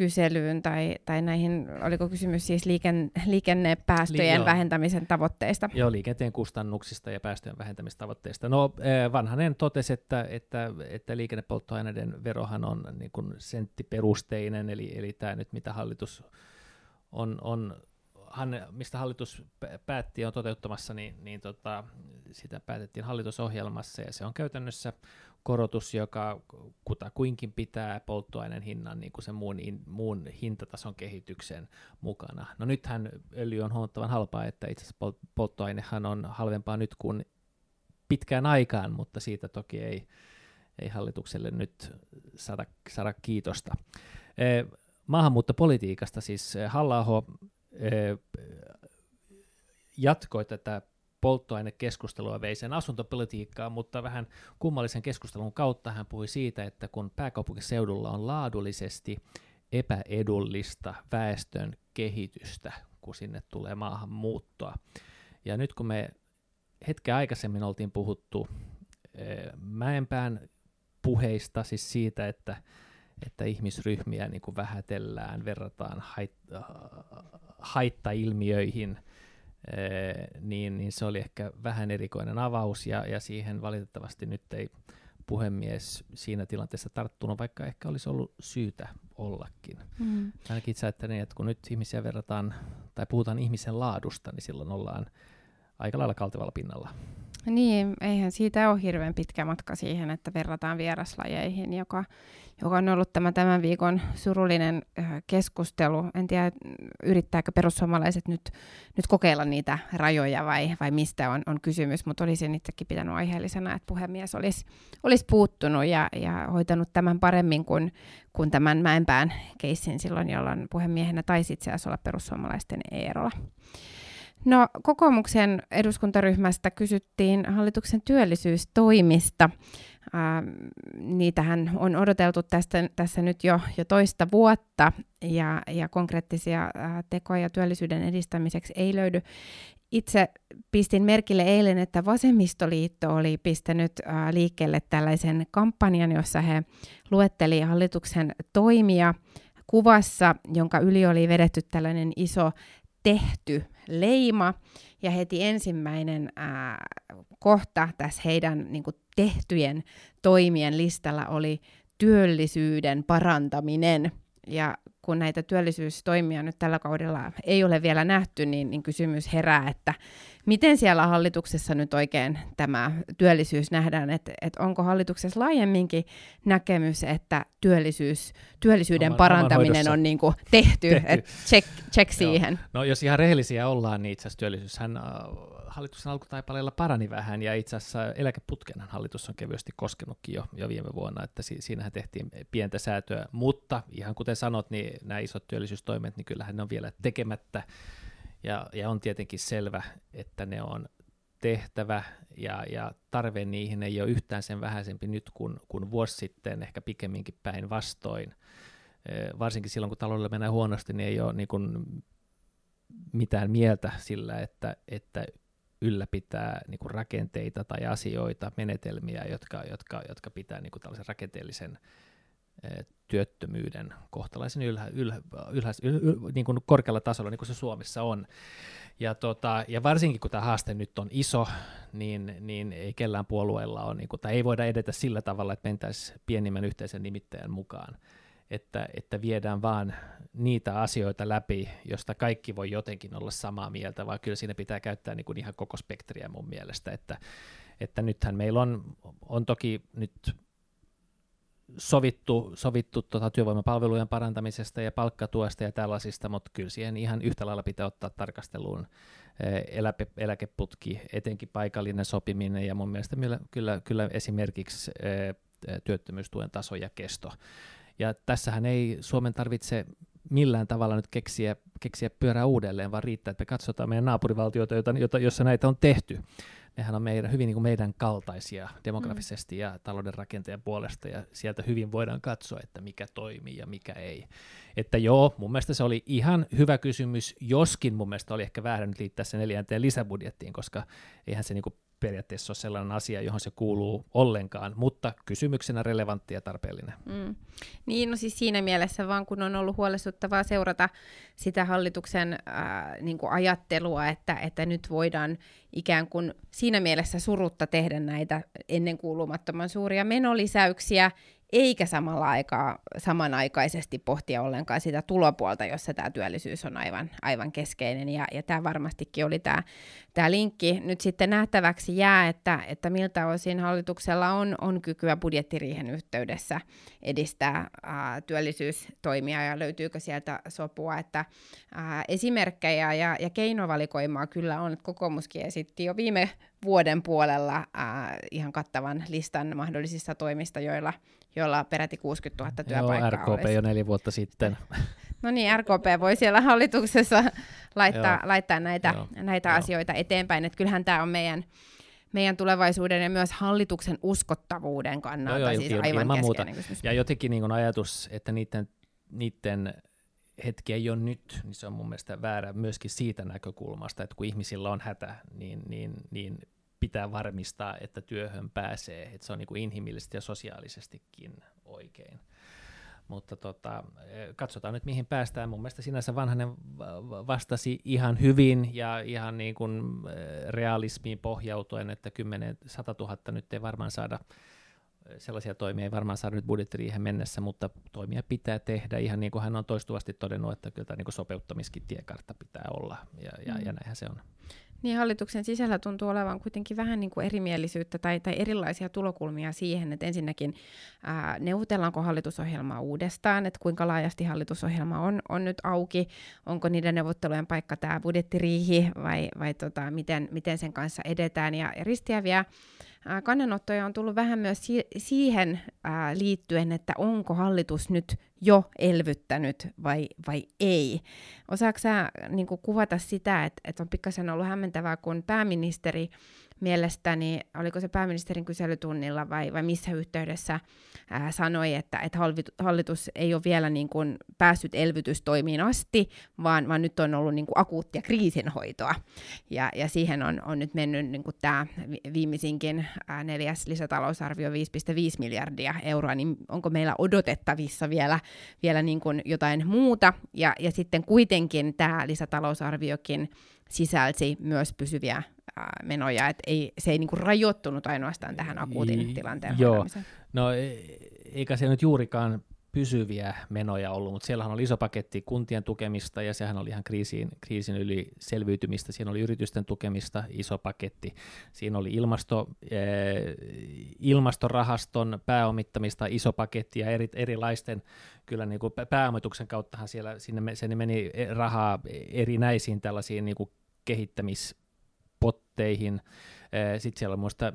kyselyyn tai, tai näihin, oliko kysymys siis liiken, liikennepäästöjen Li- vähentämisen tavoitteista? Joo, liikenteen kustannuksista ja päästöjen vähentämistavoitteista. No eh, Vanhanen totesi, että, että, että liikennepolttoaineiden verohan on niin kuin senttiperusteinen, eli, eli tämä nyt mitä hallitus on, on mistä hallitus päätti on toteuttamassa, niin, niin tota, sitä päätettiin hallitusohjelmassa ja se on käytännössä korotus, joka kutakuinkin pitää polttoaineen hinnan niin kuin sen muun, in, muun hintatason kehityksen mukana. No nythän öljy on huomattavan halpaa, että itse asiassa polttoainehan on halvempaa nyt kuin pitkään aikaan, mutta siitä toki ei, ei hallitukselle nyt saada, saada kiitosta. Maahanmuuttopolitiikasta siis halla jatkoi tätä polttoainekeskustelua vei sen asuntopolitiikkaan, mutta vähän kummallisen keskustelun kautta hän puhui siitä, että kun pääkaupunkiseudulla on laadullisesti epäedullista väestön kehitystä, kun sinne tulee maahanmuuttoa. Ja nyt kun me hetken aikaisemmin oltiin puhuttu Mäenpään puheista, siis siitä, että, että ihmisryhmiä niin kuin vähätellään, verrataan hait- haittailmiöihin, niin, niin se oli ehkä vähän erikoinen avaus, ja, ja siihen valitettavasti nyt ei puhemies siinä tilanteessa tarttunut, vaikka ehkä olisi ollut syytä ollakin. Mm. Ainakin itse ajattelin, että kun nyt ihmisiä verrataan tai puhutaan ihmisen laadusta, niin silloin ollaan aika lailla kaltevalla pinnalla. Niin, eihän siitä ole hirveän pitkä matka siihen, että verrataan vieraslajeihin, joka, joka on ollut tämä tämän viikon surullinen keskustelu. En tiedä, yrittääkö perussuomalaiset nyt, nyt kokeilla niitä rajoja vai, vai mistä on, on kysymys, mutta olisin itsekin pitänyt aiheellisena, että puhemies olisi, olisi puuttunut ja, ja hoitanut tämän paremmin kuin, kuin tämän Mäenpään keissin silloin, jolloin puhemiehenä taisi itse asiassa olla perussuomalaisten Eerola. No kokoomuksen eduskuntaryhmästä kysyttiin hallituksen työllisyystoimista. Ää, niitähän on odoteltu tästä, tässä nyt jo, jo toista vuotta ja, ja konkreettisia ää, tekoja työllisyyden edistämiseksi ei löydy. Itse pistin merkille eilen, että Vasemmistoliitto oli pistänyt ää, liikkeelle tällaisen kampanjan, jossa he luetteli hallituksen toimia kuvassa, jonka yli oli vedetty tällainen iso tehty leima. Ja heti ensimmäinen ää, kohta tässä heidän niin kuin, tehtyjen toimien listalla oli työllisyyden parantaminen. Ja kun näitä työllisyystoimia nyt tällä kaudella ei ole vielä nähty, niin, niin kysymys herää, että miten siellä hallituksessa nyt oikein tämä työllisyys nähdään, että, että onko hallituksessa laajemminkin näkemys, että työllisyys, työllisyyden oman, parantaminen on niin kuin tehty, tehty. että check, check siihen. No jos ihan rehellisiä ollaan, niin itse asiassa työllisyyshän äh, hallituksen alkutaipaleella parani vähän, ja itse asiassa eläkeputken hallitus on kevyesti koskenutkin jo, jo viime vuonna, että si- siinähän tehtiin pientä säätöä, mutta ihan kuten sanot, niin nämä isot työllisyystoimet, niin kyllähän ne on vielä tekemättä, ja, ja on tietenkin selvä, että ne on tehtävä ja, ja tarve niihin ei ole yhtään sen vähäisempi nyt kuin, kuin vuosi sitten, ehkä pikemminkin päinvastoin. Varsinkin silloin, kun taloudella menee huonosti, niin ei ole niin kuin mitään mieltä sillä, että, että ylläpitää niin kuin rakenteita tai asioita, menetelmiä, jotka, jotka, jotka pitää niin kuin tällaisen rakenteellisen työttömyyden kohtalaisen ylhä, ylhä, ylhä, ylhä, niin kuin korkealla tasolla, niin kuin se Suomessa on. Ja, tota, ja varsinkin kun tämä haaste nyt on iso, niin, niin ei kellään puolueella ole, niin kuin, tai ei voida edetä sillä tavalla, että mentäisiin pienimmän yhteisen nimittäjän mukaan, että, että viedään vaan niitä asioita läpi, josta kaikki voi jotenkin olla samaa mieltä, vaan kyllä siinä pitää käyttää niin kuin ihan koko spektriä mun mielestä, että, että nythän meillä on, on toki nyt sovittu, sovittu tota työvoimapalvelujen parantamisesta ja palkkatuesta ja tällaisista, mutta kyllä siihen ihan yhtä lailla pitää ottaa tarkasteluun eh, eläke, eläkeputki, etenkin paikallinen sopiminen ja mun mielestä kyllä, kyllä esimerkiksi eh, työttömyystuen taso ja kesto. Ja tässähän ei Suomen tarvitse millään tavalla nyt keksiä, keksiä pyörää uudelleen, vaan riittää, että me katsotaan meidän naapurivaltioita, joita, joissa näitä on tehty nehän on meidän, hyvin niin kuin meidän kaltaisia demografisesti mm. ja talouden rakenteen puolesta, ja sieltä hyvin voidaan katsoa, että mikä toimii ja mikä ei. Että joo, mun mielestä se oli ihan hyvä kysymys, joskin mun mielestä oli ehkä väärä nyt liittää se neljänteen lisäbudjettiin, koska eihän se niin kuin periaatteessa ole sellainen asia, johon se kuuluu ollenkaan, mutta kysymyksenä relevantti ja tarpeellinen. Mm. Niin, no siis siinä mielessä vaan, kun on ollut huolestuttavaa seurata sitä hallituksen äh, niin kuin ajattelua, että, että nyt voidaan ikään kuin siinä mielessä surutta tehdä näitä ennenkuulumattoman suuria menolisäyksiä, eikä samalla aikaa, samanaikaisesti pohtia ollenkaan sitä tulopuolta, jossa tämä työllisyys on aivan, aivan keskeinen. Ja, ja tämä varmastikin oli tämä, tämä linkki. Nyt sitten nähtäväksi jää, että, että miltä osin hallituksella on, on kykyä budjettiriihen yhteydessä edistää ää, työllisyystoimia ja löytyykö sieltä sopua, että ää, esimerkkejä ja, ja keinovalikoimaa kyllä on. Kokoomuskin esitti jo viime vuoden puolella ää, ihan kattavan listan mahdollisista toimista, joilla jolla peräti 60 000 työpaikkaa Joo, RKP olisi. jo neljä vuotta sitten. [LAUGHS] No niin, RKP voi siellä hallituksessa laittaa, laittaa näitä, näitä asioita eteenpäin. Että kyllähän tämä on meidän, meidän tulevaisuuden ja myös hallituksen uskottavuuden kannalta joo, joo, siis aivan ilman muuta. Kysymys. Ja jotenkin niin ajatus, että niiden, niiden hetki ei ole nyt, niin se on mun mielestä väärä myöskin siitä näkökulmasta, että kun ihmisillä on hätä, niin, niin, niin pitää varmistaa, että työhön pääsee, että se on niin kuin inhimillisesti ja sosiaalisestikin oikein. Mutta tota, katsotaan nyt, mihin päästään. Mun mielestä sinänsä vanhanen vastasi ihan hyvin ja ihan niin kuin realismiin pohjautuen, että 10 100 000 nyt ei varmaan saada sellaisia toimia ei varmaan saada nyt budjettiriihen mennessä, mutta toimia pitää tehdä, ihan niin kuin hän on toistuvasti todennut, että kyllä tämä niin sopeuttamiskin tiekartta pitää olla, ja, ja, mm. ja näinhän se on. Niin hallituksen sisällä tuntuu olevan kuitenkin vähän niin kuin erimielisyyttä tai, tai erilaisia tulokulmia siihen, että ensinnäkin ää, neuvotellaanko hallitusohjelmaa uudestaan, että kuinka laajasti hallitusohjelma on, on nyt auki, onko niiden neuvottelujen paikka tämä budjettiriihi vai, vai tota, miten, miten sen kanssa edetään. Ja ristiäviä kannanottoja on tullut vähän myös si- siihen ää, liittyen, että onko hallitus nyt jo elvyttänyt vai, vai ei. Osaatko sä niin kuvata sitä, että, että on pikkasen ollut hämmentävää, kun pääministeri mielestäni, oliko se pääministerin kyselytunnilla vai, vai missä yhteydessä ää, sanoi, että, että hallitus ei ole vielä niin kuin päässyt elvytystoimiin asti, vaan, vaan nyt on ollut niin kuin akuuttia kriisinhoitoa. Ja, ja siihen on, on nyt mennyt niin kuin tämä viimeisinkin ää, neljäs lisätalousarvio 5,5 miljardia euroa, niin onko meillä odotettavissa vielä, vielä niin kuin jotain muuta? Ja, ja sitten kuitenkin tämä lisätalousarviokin sisälsi myös pysyviä menoja, että ei, se ei niinku rajoittunut ainoastaan tähän akuutin tilanteen Joo, no e, eikä se nyt juurikaan pysyviä menoja ollut, mutta siellähän oli iso paketti kuntien tukemista ja sehän oli ihan kriisin, kriisin yli selviytymistä. Siinä oli yritysten tukemista, iso paketti. Siinä oli ilmasto, eh, ilmastorahaston pääomittamista, iso paketti ja eri, erilaisten kyllä niin kuin pääomituksen kauttahan siellä sinne, sinne meni rahaa erinäisiin tällaisiin niin kuin kehittämis potteihin. Sitten siellä on muista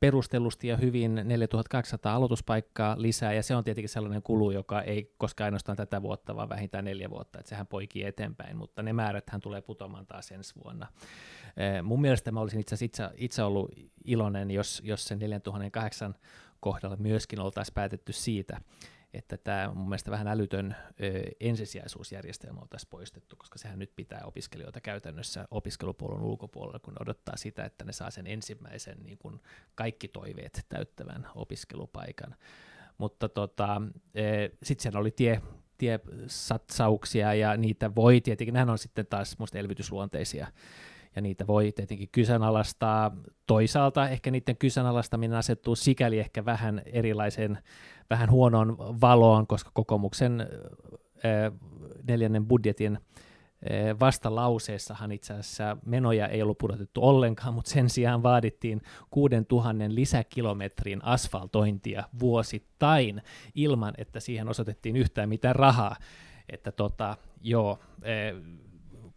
perustellusti ja hyvin 4200 aloituspaikkaa lisää, ja se on tietenkin sellainen kulu, joka ei koska ainoastaan tätä vuotta, vaan vähintään neljä vuotta, että sehän poikii eteenpäin, mutta ne määrät hän tulee putoamaan taas ensi vuonna. Mun mielestä mä olisin itse itse, itse ollut iloinen, jos, jos sen 4008 kohdalla myöskin oltaisiin päätetty siitä, että tämä mun mielestä vähän älytön ö, ensisijaisuusjärjestelmä oltaisiin poistettu, koska sehän nyt pitää opiskelijoita käytännössä opiskelupolun ulkopuolella, kun odottaa sitä, että ne saa sen ensimmäisen niin kuin kaikki toiveet täyttävän opiskelupaikan. Mutta tota, sitten siellä oli tie, tiesatsauksia ja niitä voi tietenkin, nämä on sitten taas musta elvytysluonteisia ja niitä voi tietenkin kyseenalaistaa. Toisaalta ehkä niiden kyseenalaistaminen asettuu sikäli ehkä vähän erilaisen, vähän huonoon valoon, koska kokoomuksen neljännen budjetin vastalauseessahan itse asiassa menoja ei ollut pudotettu ollenkaan, mutta sen sijaan vaadittiin 6000 lisäkilometrin asfaltointia vuosittain ilman, että siihen osoitettiin yhtään mitään rahaa. Että tota, joo,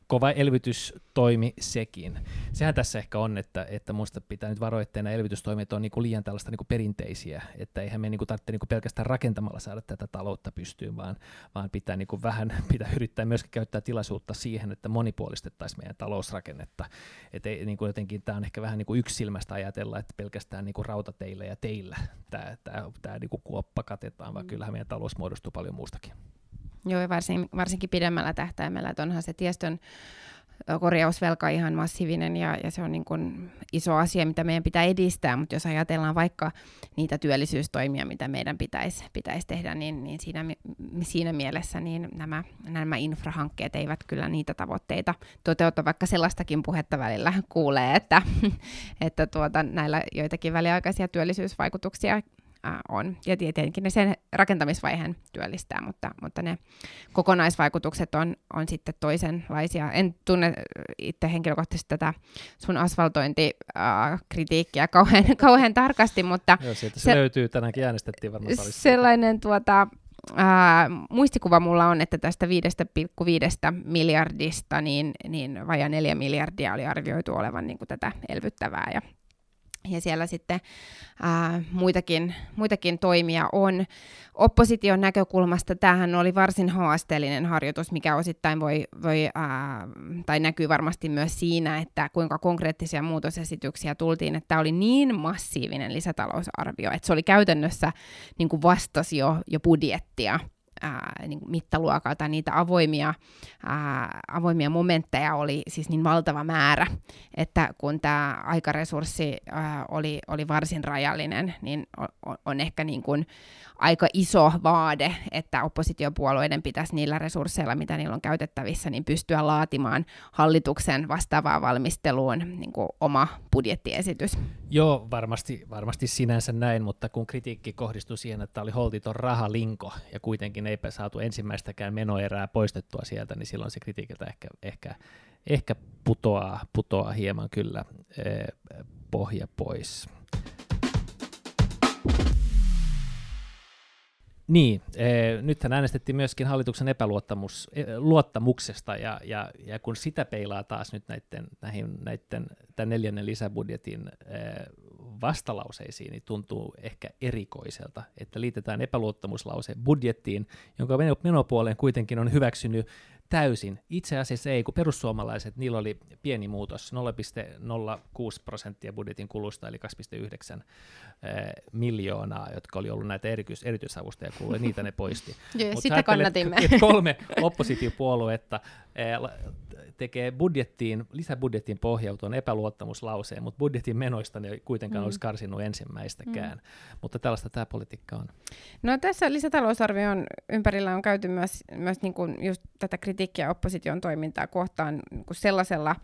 kova elvytystoimi sekin. Sehän tässä ehkä on, että, että muista pitää nyt varoa, että nämä elvytystoimet on niinku liian tällaista niinku perinteisiä, että eihän me niinku tarvitse niinku pelkästään rakentamalla saada tätä taloutta pystyyn, vaan, vaan pitää niinku vähän [LAUGHS] pitää yrittää myöskin käyttää tilaisuutta siihen, että monipuolistettaisiin meidän talousrakennetta. Että niinku jotenkin tämä on ehkä vähän niinku yksilmästä ajatella, että pelkästään niinku rautateillä ja teillä tämä, niinku kuoppa katetaan, vaan kyllähän meidän talous muodostuu paljon muustakin. Joo, varsin, varsinkin pidemmällä tähtäimellä, että onhan se tiestön korjausvelka ihan massiivinen ja, ja se on niin kuin iso asia, mitä meidän pitää edistää, mutta jos ajatellaan vaikka niitä työllisyystoimia, mitä meidän pitäisi, pitäisi tehdä, niin, niin siinä, siinä mielessä niin nämä, nämä infrahankkeet eivät kyllä niitä tavoitteita toteuta, vaikka sellaistakin puhetta välillä kuulee, että, [LAUGHS] että tuota, näillä joitakin väliaikaisia työllisyysvaikutuksia äh, on. Ja tietenkin ne sen rakentamisvaiheen työllistää, mutta, mutta ne kokonaisvaikutukset on, on sitten toisenlaisia. En tunne itse henkilökohtaisesti tätä sun asfaltointikritiikkiä kauhean, [LAUGHS] kauhean tarkasti, mutta... Joo, sieltä se, se löytyy, tänäänkin äänestettiin varmaan. Sellainen tuota, äh, muistikuva mulla on, että tästä 5,5 miljardista, niin, niin vajaa 4 miljardia oli arvioitu olevan niin kuin tätä elvyttävää ja ja siellä sitten ää, muitakin, muitakin toimia on. Opposition näkökulmasta tämähän oli varsin haasteellinen harjoitus, mikä osittain voi, voi ää, tai näkyy varmasti myös siinä, että kuinka konkreettisia muutosesityksiä tultiin, että tämä oli niin massiivinen lisätalousarvio, että se oli käytännössä niin kuin vastasi jo, jo budjettia ää, niin mittaluokalta niitä avoimia, ää, avoimia momentteja oli siis niin valtava määrä, että kun tämä aikaresurssi ää, oli, oli varsin rajallinen, niin on, on ehkä niin kuin aika iso vaade, että oppositiopuolueiden pitäisi niillä resursseilla, mitä niillä on käytettävissä, niin pystyä laatimaan hallituksen vastaavaan valmisteluun niin kuin oma budjettiesitys. Joo, varmasti, varmasti sinänsä näin, mutta kun kritiikki kohdistui siihen, että oli holtiton rahalinko ja kuitenkin eipä saatu ensimmäistäkään menoerää poistettua sieltä, niin silloin se kritiikiltä ehkä, ehkä, ehkä putoaa, putoaa hieman kyllä eh, pohja pois. Niin, e, nythän äänestettiin myöskin hallituksen epäluottamus e, ja, ja, ja kun sitä peilaa taas nyt näiden, näihin, näiden tämän neljännen lisäbudjetin e, vastalauseisiin, niin tuntuu ehkä erikoiselta, että liitetään epäluottamuslause budjettiin, jonka menopuoleen kuitenkin on hyväksynyt täysin. Itse asiassa ei, kun perussuomalaiset, niillä oli pieni muutos, 0,06 prosenttia budjetin kulusta, eli 2,9 miljoonaa, jotka oli ollut näitä erityis- erityisavustajakuluja, niitä ne poisti. [LAUGHS] Joo, sitä kannatimme. Että kolme oppositiopuoluetta tekee budjettiin, lisäbudjettiin pohjautuen epäluottamuslauseen, mutta budjetin menoista ne ei kuitenkaan mm. olisi karsinut ensimmäistäkään. Mm. Mutta tällaista tämä politiikka on. No tässä lisätalousarvion ympärillä on käyty myös, myös niin kuin just tätä kritiikkiä opposition toimintaa kohtaan niin kuin sellaisella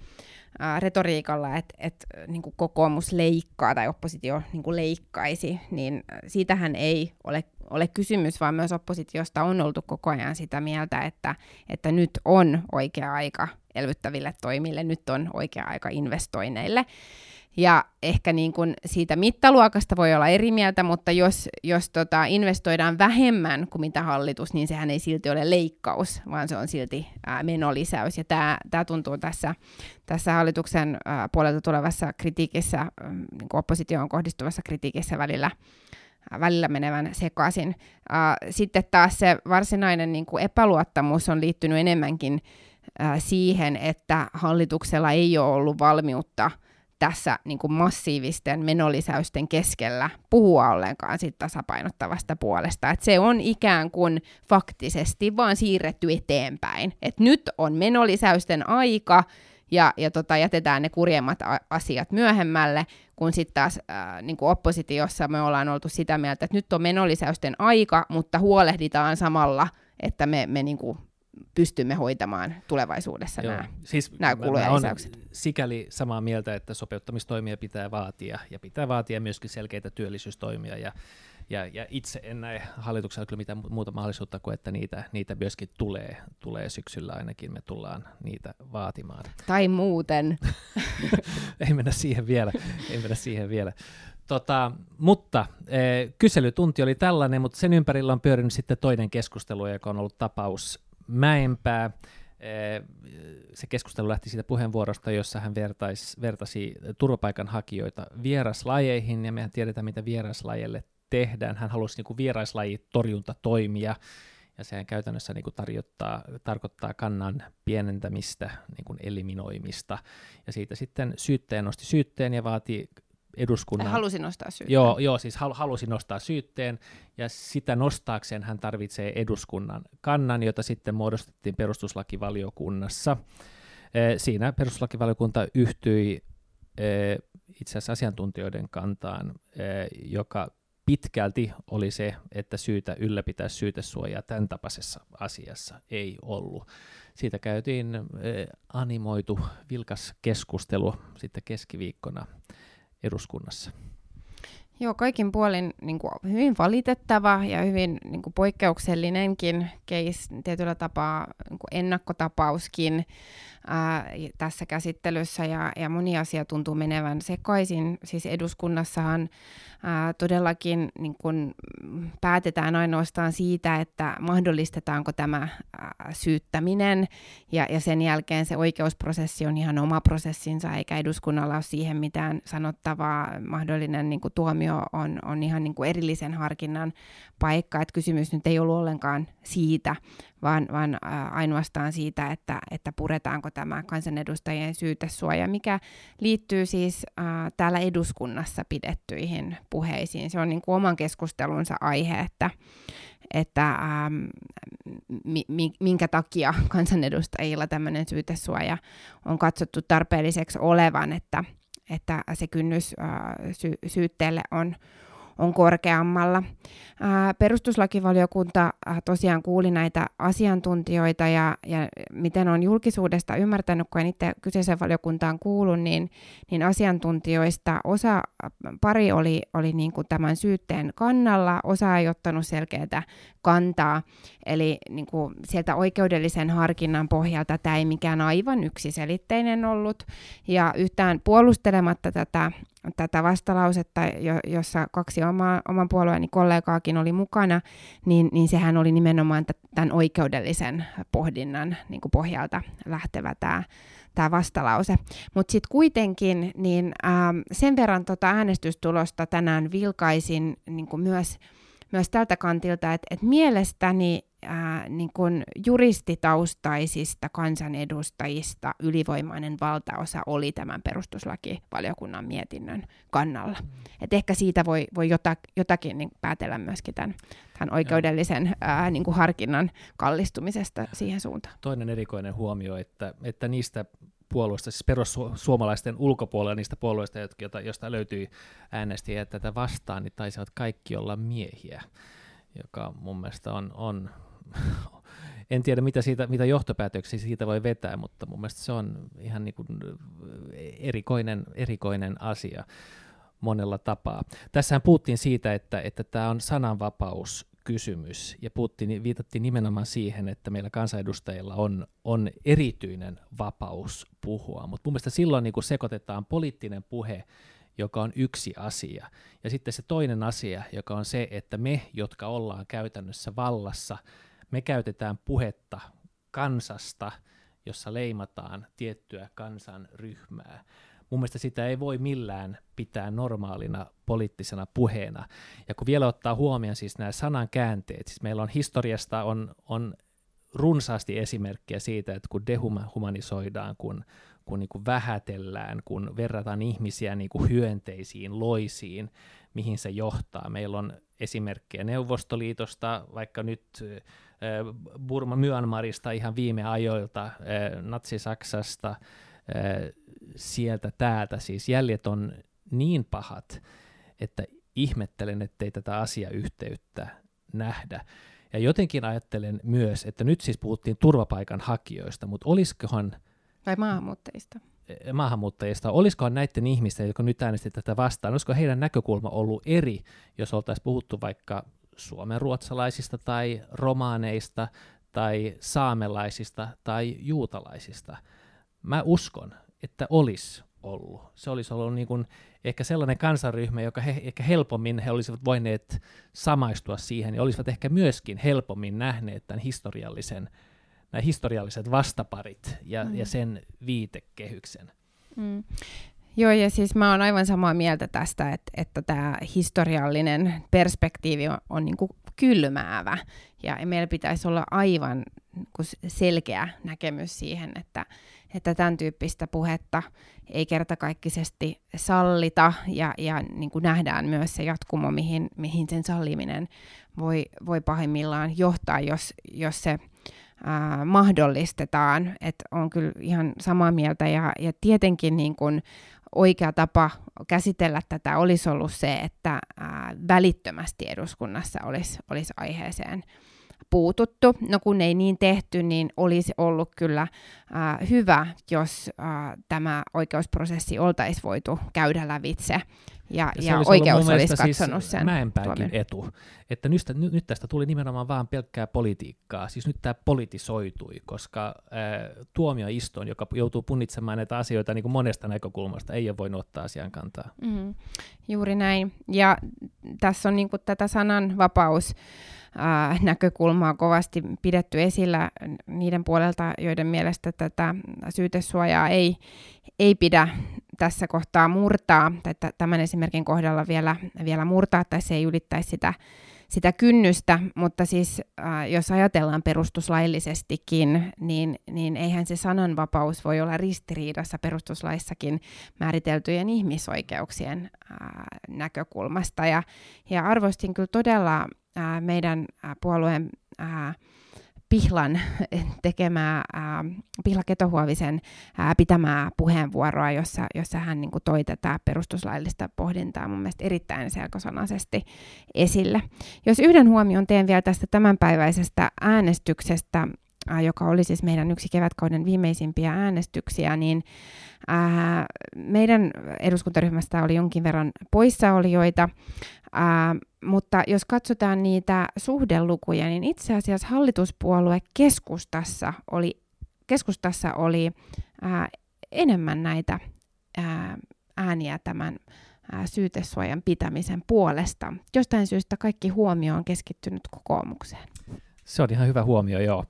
ää, retoriikalla, että et, niin kokoomus leikkaa tai oppositio niin kuin leikkaisi, niin siitähän ei ole ole kysymys, vaan myös oppositiosta on oltu koko ajan sitä mieltä, että, että nyt on oikea aika elvyttäville toimille, nyt on oikea aika investoinneille. Ja ehkä niin kuin siitä mittaluokasta voi olla eri mieltä, mutta jos, jos tota investoidaan vähemmän kuin mitä hallitus, niin sehän ei silti ole leikkaus, vaan se on silti ää, menolisäys. Ja tämä tuntuu tässä, tässä hallituksen ää, puolelta tulevassa kritiikissä, ää, niin kuin oppositioon kohdistuvassa kritiikissä välillä välillä menevän sekaisin. Sitten taas se varsinainen niin kuin epäluottamus on liittynyt enemmänkin siihen, että hallituksella ei ole ollut valmiutta tässä niin kuin massiivisten menolisäysten keskellä puhua ollenkaan siitä tasapainottavasta puolesta. Et se on ikään kuin faktisesti vaan siirretty eteenpäin. Et nyt on menolisäysten aika, ja, ja tota, jätetään ne kurjemmat asiat myöhemmälle, kun sitten taas ää, niin kuin oppositiossa me ollaan oltu sitä mieltä, että nyt on menolisäysten aika, mutta huolehditaan samalla, että me, me niin kuin pystymme hoitamaan tulevaisuudessa Joo, nämä, siis nämä kulujen lisäykset. sikäli samaa mieltä, että sopeuttamistoimia pitää vaatia, ja pitää vaatia myöskin selkeitä työllisyystoimia, ja ja, ja itse en näe hallituksella kyllä mitään muuta mahdollisuutta kuin, että niitä, niitä myöskin tulee, tulee syksyllä ainakin, me tullaan niitä vaatimaan. Tai muuten. [LAUGHS] ei mennä siihen vielä, ei mennä siihen vielä. Tota, mutta e, kyselytunti oli tällainen, mutta sen ympärillä on pyörinyt sitten toinen keskustelu, joka on ollut tapaus Mäenpää. E, se keskustelu lähti siitä puheenvuorosta, jossa hän vertais, vertasi turvapaikanhakijoita vieraslajeihin, ja mehän tiedetään, mitä vieraslajelle tehdään. Hän halusi niin vieraslajitorjuntatoimia, ja sehän käytännössä niin kuin tarjottaa, tarkoittaa kannan pienentämistä, niin kuin eliminoimista. Ja siitä sitten syyttäjä nosti syytteen ja vaati eduskunnan... Halusi nostaa syytteen. Joo, joo siis hal- halusi nostaa syytteen, ja sitä nostaakseen hän tarvitsee eduskunnan kannan, jota sitten muodostettiin perustuslakivaliokunnassa. Siinä perustuslakivaliokunta yhtyi itse asiassa asiantuntijoiden kantaan, joka pitkälti oli se, että syytä ylläpitää syytesuojaa tämän tapaisessa asiassa ei ollut. Siitä käytiin animoitu vilkas keskustelu sitten keskiviikkona eduskunnassa. Joo, kaikin puolin niin kuin, hyvin valitettava ja hyvin niin kuin, poikkeuksellinenkin case, tietyllä tapaa niin kuin ennakkotapauskin ää, tässä käsittelyssä ja, ja moni asia tuntuu menevän sekaisin. Siis eduskunnassahan ää, todellakin niin kun päätetään ainoastaan siitä, että mahdollistetaanko tämä ää, syyttäminen ja, ja sen jälkeen se oikeusprosessi on ihan oma prosessinsa eikä eduskunnalla ole siihen mitään sanottavaa. Mahdollinen niin tuomio on, on ihan niin erillisen harkinnan paikka, että kysymys nyt ei ollut ollenkaan siitä, vaan, vaan ainoastaan siitä, että, että puretaanko tämä kansanedustajien syytesuoja, mikä liittyy siis äh, täällä eduskunnassa pidettyihin puheisiin. Se on niin kuin oman keskustelunsa aihe, että, että ähm, mi, minkä takia kansanedustajilla tämmöinen syytesuoja on katsottu tarpeelliseksi olevan, että, että se kynnys äh, sy, syytteelle on, on korkeammalla. Perustuslakivaliokunta tosiaan kuuli näitä asiantuntijoita ja, ja miten on julkisuudesta ymmärtänyt, kun en itse kyseisen valiokuntaan kuulun, niin, niin asiantuntijoista osa, pari oli, oli niin kuin tämän syytteen kannalla, osa ei ottanut selkeää kantaa, eli niin kuin sieltä oikeudellisen harkinnan pohjalta tämä ei mikään aivan yksiselitteinen ollut, ja yhtään puolustelematta tätä tätä vastalausetta, jo, jossa kaksi oma, oman puolueeni kollegaakin oli mukana, niin, niin sehän oli nimenomaan tämän oikeudellisen pohdinnan niin kuin pohjalta lähtevä tämä tämä vastalause. Mutta sitten kuitenkin niin, ähm, sen verran tota äänestystulosta tänään vilkaisin niin myös, myös tältä kantilta, että et mielestäni ää, niin kuin juristitaustaisista kansanedustajista ylivoimainen valtaosa oli tämän perustuslakivaliokunnan mietinnön kannalla. Mm. Et ehkä siitä voi, voi jota, jotakin niin päätellä myöskin tämän, tämän oikeudellisen ää, niin kuin harkinnan kallistumisesta siihen suuntaan. Toinen erikoinen huomio, että, että niistä puolueista, siis perussuomalaisten ulkopuolella niistä puolueista, joista, josta löytyi äänestäjiä tätä vastaan, niin taisivat kaikki olla miehiä, joka mun mielestä on, on en tiedä, mitä, siitä, mitä johtopäätöksiä siitä voi vetää, mutta mun mielestä se on ihan niin kuin erikoinen, erikoinen asia monella tapaa. Tässähän puhuttiin siitä, että, että tämä on sananvapaus kysymys, ja puhuttiin, viitattiin nimenomaan siihen, että meillä kansanedustajilla on, on erityinen vapaus puhua, mutta mun mielestä silloin niin kun sekoitetaan poliittinen puhe, joka on yksi asia, ja sitten se toinen asia, joka on se, että me, jotka ollaan käytännössä vallassa, me käytetään puhetta kansasta, jossa leimataan tiettyä kansanryhmää. Mun mielestä sitä ei voi millään pitää normaalina poliittisena puheena. Ja kun vielä ottaa huomioon siis nämä sanan käänteet, siis meillä on historiasta on, on runsaasti esimerkkejä siitä, että kun dehumanisoidaan, kun, kun niin kuin vähätellään, kun verrataan ihmisiä niin kuin hyönteisiin, loisiin, mihin se johtaa. Meillä on esimerkkejä Neuvostoliitosta, vaikka nyt Burma Myanmarista ihan viime ajoilta, Natsi-Saksasta, sieltä täältä. Siis jäljet on niin pahat, että ihmettelen, ettei tätä asiayhteyttä nähdä. Ja jotenkin ajattelen myös, että nyt siis puhuttiin turvapaikanhakijoista, mutta olisikohan... Vai maahanmuuttajista? maahanmuuttajista, olisikohan näiden ihmisten, jotka nyt äänestivät tätä vastaan, olisiko heidän näkökulma ollut eri, jos oltaisiin puhuttu vaikka suomenruotsalaisista tai romaaneista tai saamelaisista tai juutalaisista. Mä uskon, että olisi ollut. Se olisi ollut niin kuin ehkä sellainen kansanryhmä, joka he, ehkä helpommin he olisivat voineet samaistua siihen ja olisivat ehkä myöskin helpommin nähneet tämän historiallisen, nämä historialliset vastaparit ja, mm. ja sen viitekehyksen. Mm. Joo, ja siis mä oon aivan samaa mieltä tästä, että, että tämä historiallinen perspektiivi on, on niin kuin kylmäävä, ja meillä pitäisi olla aivan niin selkeä näkemys siihen, että, että tämän tyyppistä puhetta ei kertakaikkisesti sallita, ja, ja niin kuin nähdään myös se jatkumo, mihin, mihin sen salliminen voi, voi pahimmillaan johtaa, jos, jos se ää, mahdollistetaan. että on kyllä ihan samaa mieltä. Ja, ja tietenkin niin kun oikea tapa käsitellä tätä olisi ollut se, että välittömästi eduskunnassa olisi, olisi aiheeseen puututtu. No kun ei niin tehty, niin olisi ollut kyllä äh, hyvä, jos äh, tämä oikeusprosessi oltaisiin voitu käydä lävitse ja, ja, ja oikeus olisi siis katsonut siis sen Mäenpäänkin tuomin. etu, että nyt, nyt tästä tuli nimenomaan vaan pelkkää politiikkaa, siis nyt tämä politisoitui, koska äh, tuomioistuin, joka joutuu punnitsemaan näitä asioita niin kuin monesta näkökulmasta, ei ole voinut ottaa asian kantaa. Mm, juuri näin, ja tässä on niin kuin tätä sananvapaus näkökulmaa kovasti pidetty esillä niiden puolelta, joiden mielestä tätä syytesuojaa ei, ei pidä tässä kohtaa murtaa, tai tämän esimerkin kohdalla vielä, vielä murtaa, tai se ei ylittäisi sitä, sitä kynnystä, mutta siis äh, jos ajatellaan perustuslaillisestikin, niin, niin eihän se sananvapaus voi olla ristiriidassa perustuslaissakin määriteltyjen ihmisoikeuksien äh, näkökulmasta. Ja, ja arvostin kyllä todella ää, meidän ää, puolueen ää, Pihlan tekemää, ää, Pihla Ketohuovisen ää, pitämää puheenvuoroa, jossa, jossa hän niin kuin, toi tätä perustuslaillista pohdintaa mun mielestä erittäin selkosanaisesti esille. Jos yhden huomion teen vielä tästä tämänpäiväisestä äänestyksestä, ää, joka oli siis meidän yksi kevätkauden viimeisimpiä äänestyksiä, niin ää, meidän eduskuntaryhmästä oli jonkin verran poissaolijoita, ää, mutta jos katsotaan niitä suhdelukuja, niin itse asiassa hallituspuolue keskustassa oli, keskustassa oli ää, enemmän näitä ää, ääniä tämän ää, syytesuojan pitämisen puolesta. Jostain syystä kaikki huomio on keskittynyt kokoomukseen. Se on ihan hyvä huomio, joo.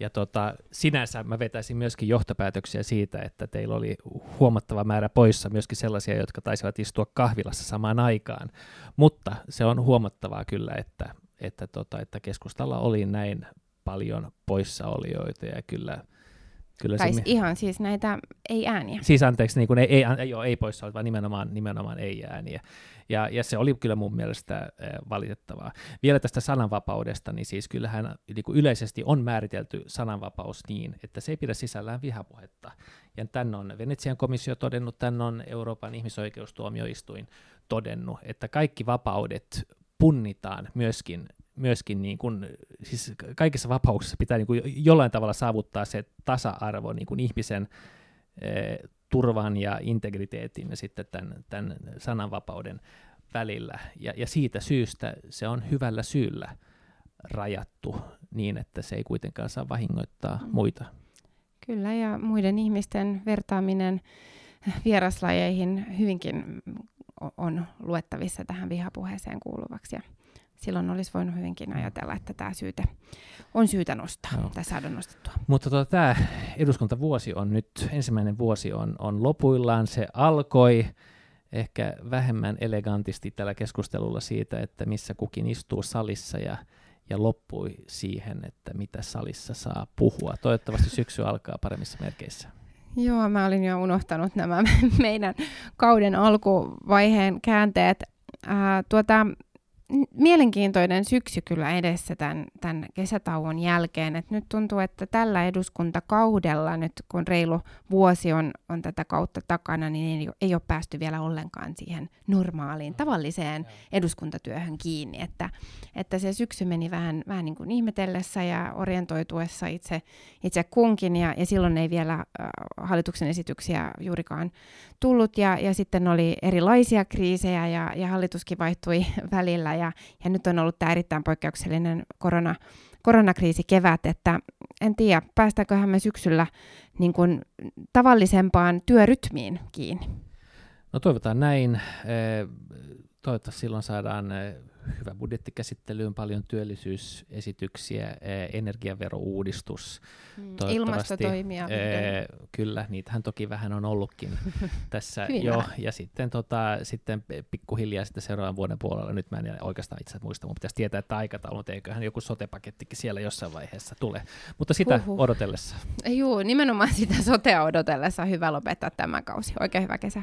Ja tota, sinänsä mä vetäisin myöskin johtopäätöksiä siitä, että teillä oli huomattava määrä poissa myöskin sellaisia, jotka taisivat istua kahvilassa samaan aikaan. Mutta se on huomattavaa kyllä, että, että, tota, että keskustalla oli näin paljon poissaolijoita ja kyllä – Kyllä tai se, ihan siis näitä ei-ääniä. Siis anteeksi, niin kuin ei, ei, ei, joo, ei poissa, vaan nimenomaan, nimenomaan ei-ääniä. Ja, ja se oli kyllä mun mielestä äh, valitettavaa. Vielä tästä sananvapaudesta, niin siis kyllähän niin kuin yleisesti on määritelty sananvapaus niin, että se ei pidä sisällään vihapuhetta. Ja tämän on Venetsian komissio todennut, tämän on Euroopan ihmisoikeustuomioistuin todennut, että kaikki vapaudet punnitaan myöskin myöskin niin kuin, siis kaikissa vapauksissa pitää niin kuin jollain tavalla saavuttaa se tasa-arvo niin kuin ihmisen eh, turvan ja integriteetin ja sitten tämän, tämän sananvapauden välillä. Ja, ja siitä syystä se on hyvällä syyllä rajattu niin, että se ei kuitenkaan saa vahingoittaa mm. muita. Kyllä, ja muiden ihmisten vertaaminen vieraslajeihin hyvinkin on luettavissa tähän vihapuheeseen kuuluvaksi. Ja silloin olisi voinut hyvinkin ajatella, että tämä syyte on syytä nostaa no. tai saada nostettua. Mutta tuota, tämä eduskuntavuosi on nyt, ensimmäinen vuosi on, on lopuillaan. Se alkoi ehkä vähemmän elegantisti tällä keskustelulla siitä, että missä kukin istuu salissa ja, ja loppui siihen, että mitä salissa saa puhua. Toivottavasti syksy alkaa paremmissa merkeissä. Joo, mä olin jo unohtanut nämä [LAUGHS] meidän kauden alkuvaiheen käänteet. Äh, tuota, mielenkiintoinen syksy kyllä edessä tämän, tämän kesätauon jälkeen. Et nyt tuntuu, että tällä eduskuntakaudella, nyt kun reilu vuosi on, on tätä kautta takana, niin ei, ei ole päästy vielä ollenkaan siihen normaaliin, tavalliseen eduskuntatyöhön kiinni. Että, että se syksy meni vähän, vähän niin kuin ihmetellessä ja orientoituessa itse, itse kunkin, ja, ja silloin ei vielä äh, hallituksen esityksiä juurikaan tullut, ja, ja sitten oli erilaisia kriisejä, ja, ja hallituskin vaihtui [LAUGHS] välillä, ja, ja nyt on ollut tämä erittäin poikkeuksellinen korona, koronakriisi kevät, että en tiedä, päästäänköhän me syksyllä niin kuin tavallisempaan työrytmiin kiinni. No toivotaan näin. Toivottavasti silloin saadaan hyvä budjettikäsittelyyn, paljon työllisyysesityksiä, energiaverouudistus. Mm, ilmastotoimia. Ee, kyllä, niitähän toki vähän on ollutkin [LAUGHS] tässä jo. Ja sitten, tota, sitten pikkuhiljaa sitten seuraavan vuoden puolella, nyt mä en oikeastaan itse muista, mutta pitäisi tietää, että aikataulu, mutta eiköhän joku sotepakettikin siellä jossain vaiheessa tule. Mutta sitä Huhhuh. odotellessa. Joo, nimenomaan sitä sotea odotellessa hyvä lopettaa tämä kausi. Oikein hyvä kesä.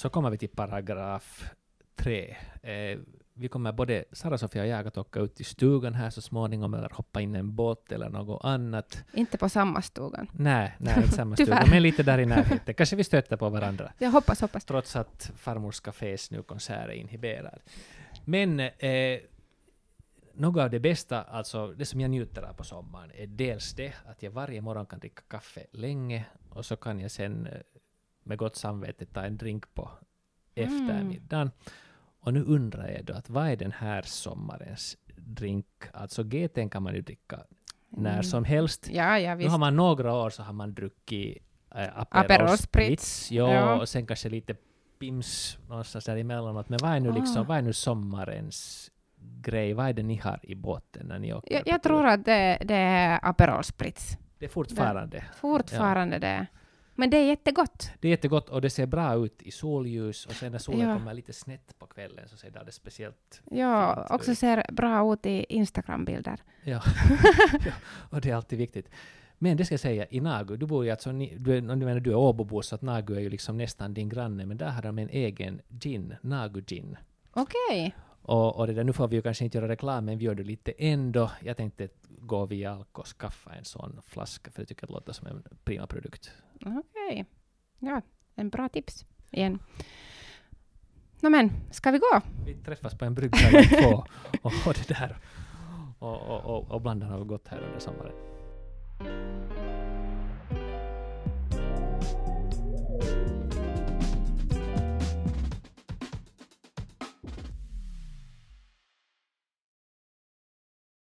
Så kommer vi till paragraf tre. Eh, vi kommer både Sara-Sofia och jag att åka ut till stugan här så småningom eller hoppa in i en båt eller något annat. Inte på samma stugan. Nej, nej inte samma [LAUGHS] stuga, men lite där i närheten. Kanske vi stöter på varandra. [LAUGHS] Jag hoppas, hoppas. Trots att farmors cafés nu konsert är inhiberad. Men eh, något av det bästa, alltså det som jag njuter av på sommaren, är dels det att jag varje morgon kan dricka kaffe länge och så kan jag sen eh, med gott samvete ta en drink på mm. eftermiddagen. Mm. Och nu undrar jag då att vad är den här sommarens drink? Alltså GT kan man ju dricka när mm. som helst. Ja, ja. Nu har man några år så har man druckit äh, Aperol Spritz. Ja, ja, och sen kanske lite Pims någonstans där emellanåt. Men vad är nu, liksom, ah. vad är nu sommarens grej? Vad är det ni har i båten när ni åker? Jag, jag tror att det, det är Aperol Spritz. Det är fortfarande? Det, fortfarande ja. det. Men det är jättegott. Det är jättegott och det ser bra ut i solljus och sen när solen ja. kommer lite snett på kvällen så ser det speciellt Ja, fint också ut. ser bra ut i Instagram-bilder. Ja. [LAUGHS] ja, och det är alltid viktigt. Men det ska jag säga, i Nagu, du bor ju alltså, du menar du är Åbobo så att Nagu är ju liksom nästan din granne, men där har de en egen gin, Nagu gin. Okej. Okay. Och, och det där, nu får vi ju kanske inte göra reklam, men vi gör det lite ändå. Jag tänkte gå via Alko och skaffa en sån flaska, för jag tycker det låter som en prima produkt. Okej. Okay. Ja, en bra tips igen. Nå men, ska vi gå? Vi träffas på en brygga två [LAUGHS] och, och det där och, och, och, och blandar något gott här under sommaren.